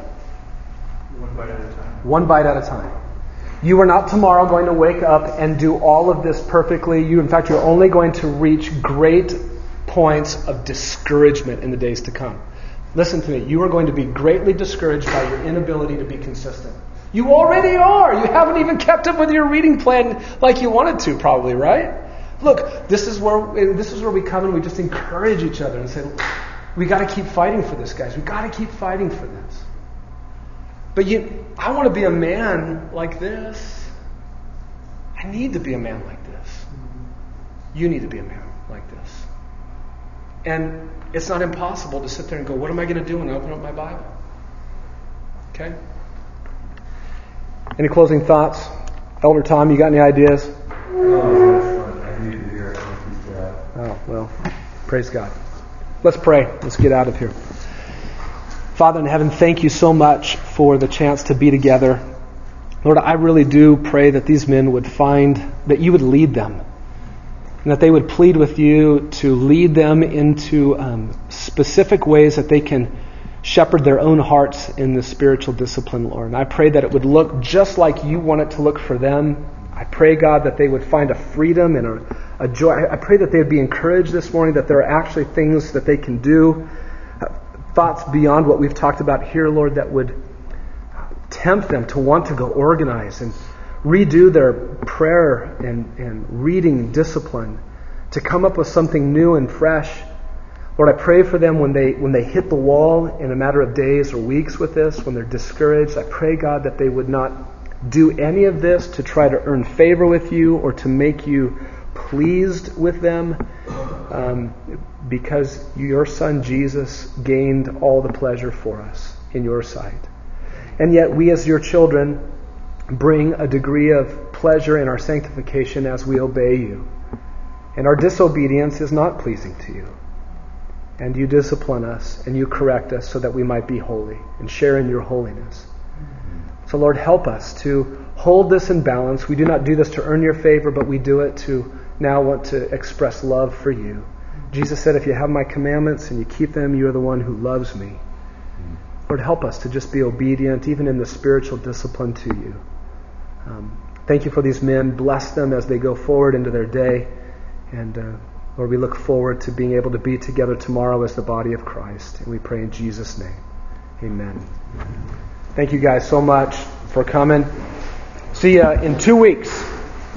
One bite at a time. One bite at a time. You are not tomorrow going to wake up and do all of this perfectly. You, in fact, you're only going to reach great points of discouragement in the days to come. Listen to me. You are going to be greatly discouraged by your inability to be consistent. You already are. You haven't even kept up with your reading plan like you wanted to, probably, right? Look, this is where this is where we come and we just encourage each other and say, we got to keep fighting for this, guys. We got to keep fighting for this. But you, I want to be a man like this. I need to be a man like this. You need to be a man. And it's not impossible to sit there and go, what am I going to do when I open up my Bible? Okay? Any closing thoughts? Elder Tom, you got any ideas? Oh, well, praise God. Let's pray. Let's get out of here. Father in heaven, thank you so much for the chance to be together. Lord, I really do pray that these men would find that you would lead them and that they would plead with you to lead them into um, specific ways that they can shepherd their own hearts in the spiritual discipline, Lord. And I pray that it would look just like you want it to look for them. I pray, God, that they would find a freedom and a, a joy. I pray that they would be encouraged this morning that there are actually things that they can do thoughts beyond what we've talked about here, Lord, that would tempt them to want to go organize and redo their prayer and, and reading discipline, to come up with something new and fresh. Lord, I pray for them when they, when they hit the wall in a matter of days or weeks with this, when they're discouraged. I pray, God, that they would not do any of this to try to earn favor with you or to make you pleased with them, um, because your Son Jesus gained all the pleasure for us in your sight. And yet, we as your children bring a degree of pleasure in our sanctification as we obey you. And our disobedience is not pleasing to you and you discipline us and you correct us so that we might be holy and share in your holiness. So, Lord, help us to hold this in balance. We do not do this to earn your favor, but we do it to now want to express love for you. Jesus said, If you have my commandments and you keep them, you are the one who loves me. Lord, help us to just be obedient, even in the spiritual discipline to you. Um, thank you for these men. Bless them as they go forward into their day. And uh, Lord, we look forward to being able to be together tomorrow as the body of Christ. And we pray in Jesus' name. Amen. Thank you guys so much for coming. See you in two weeks.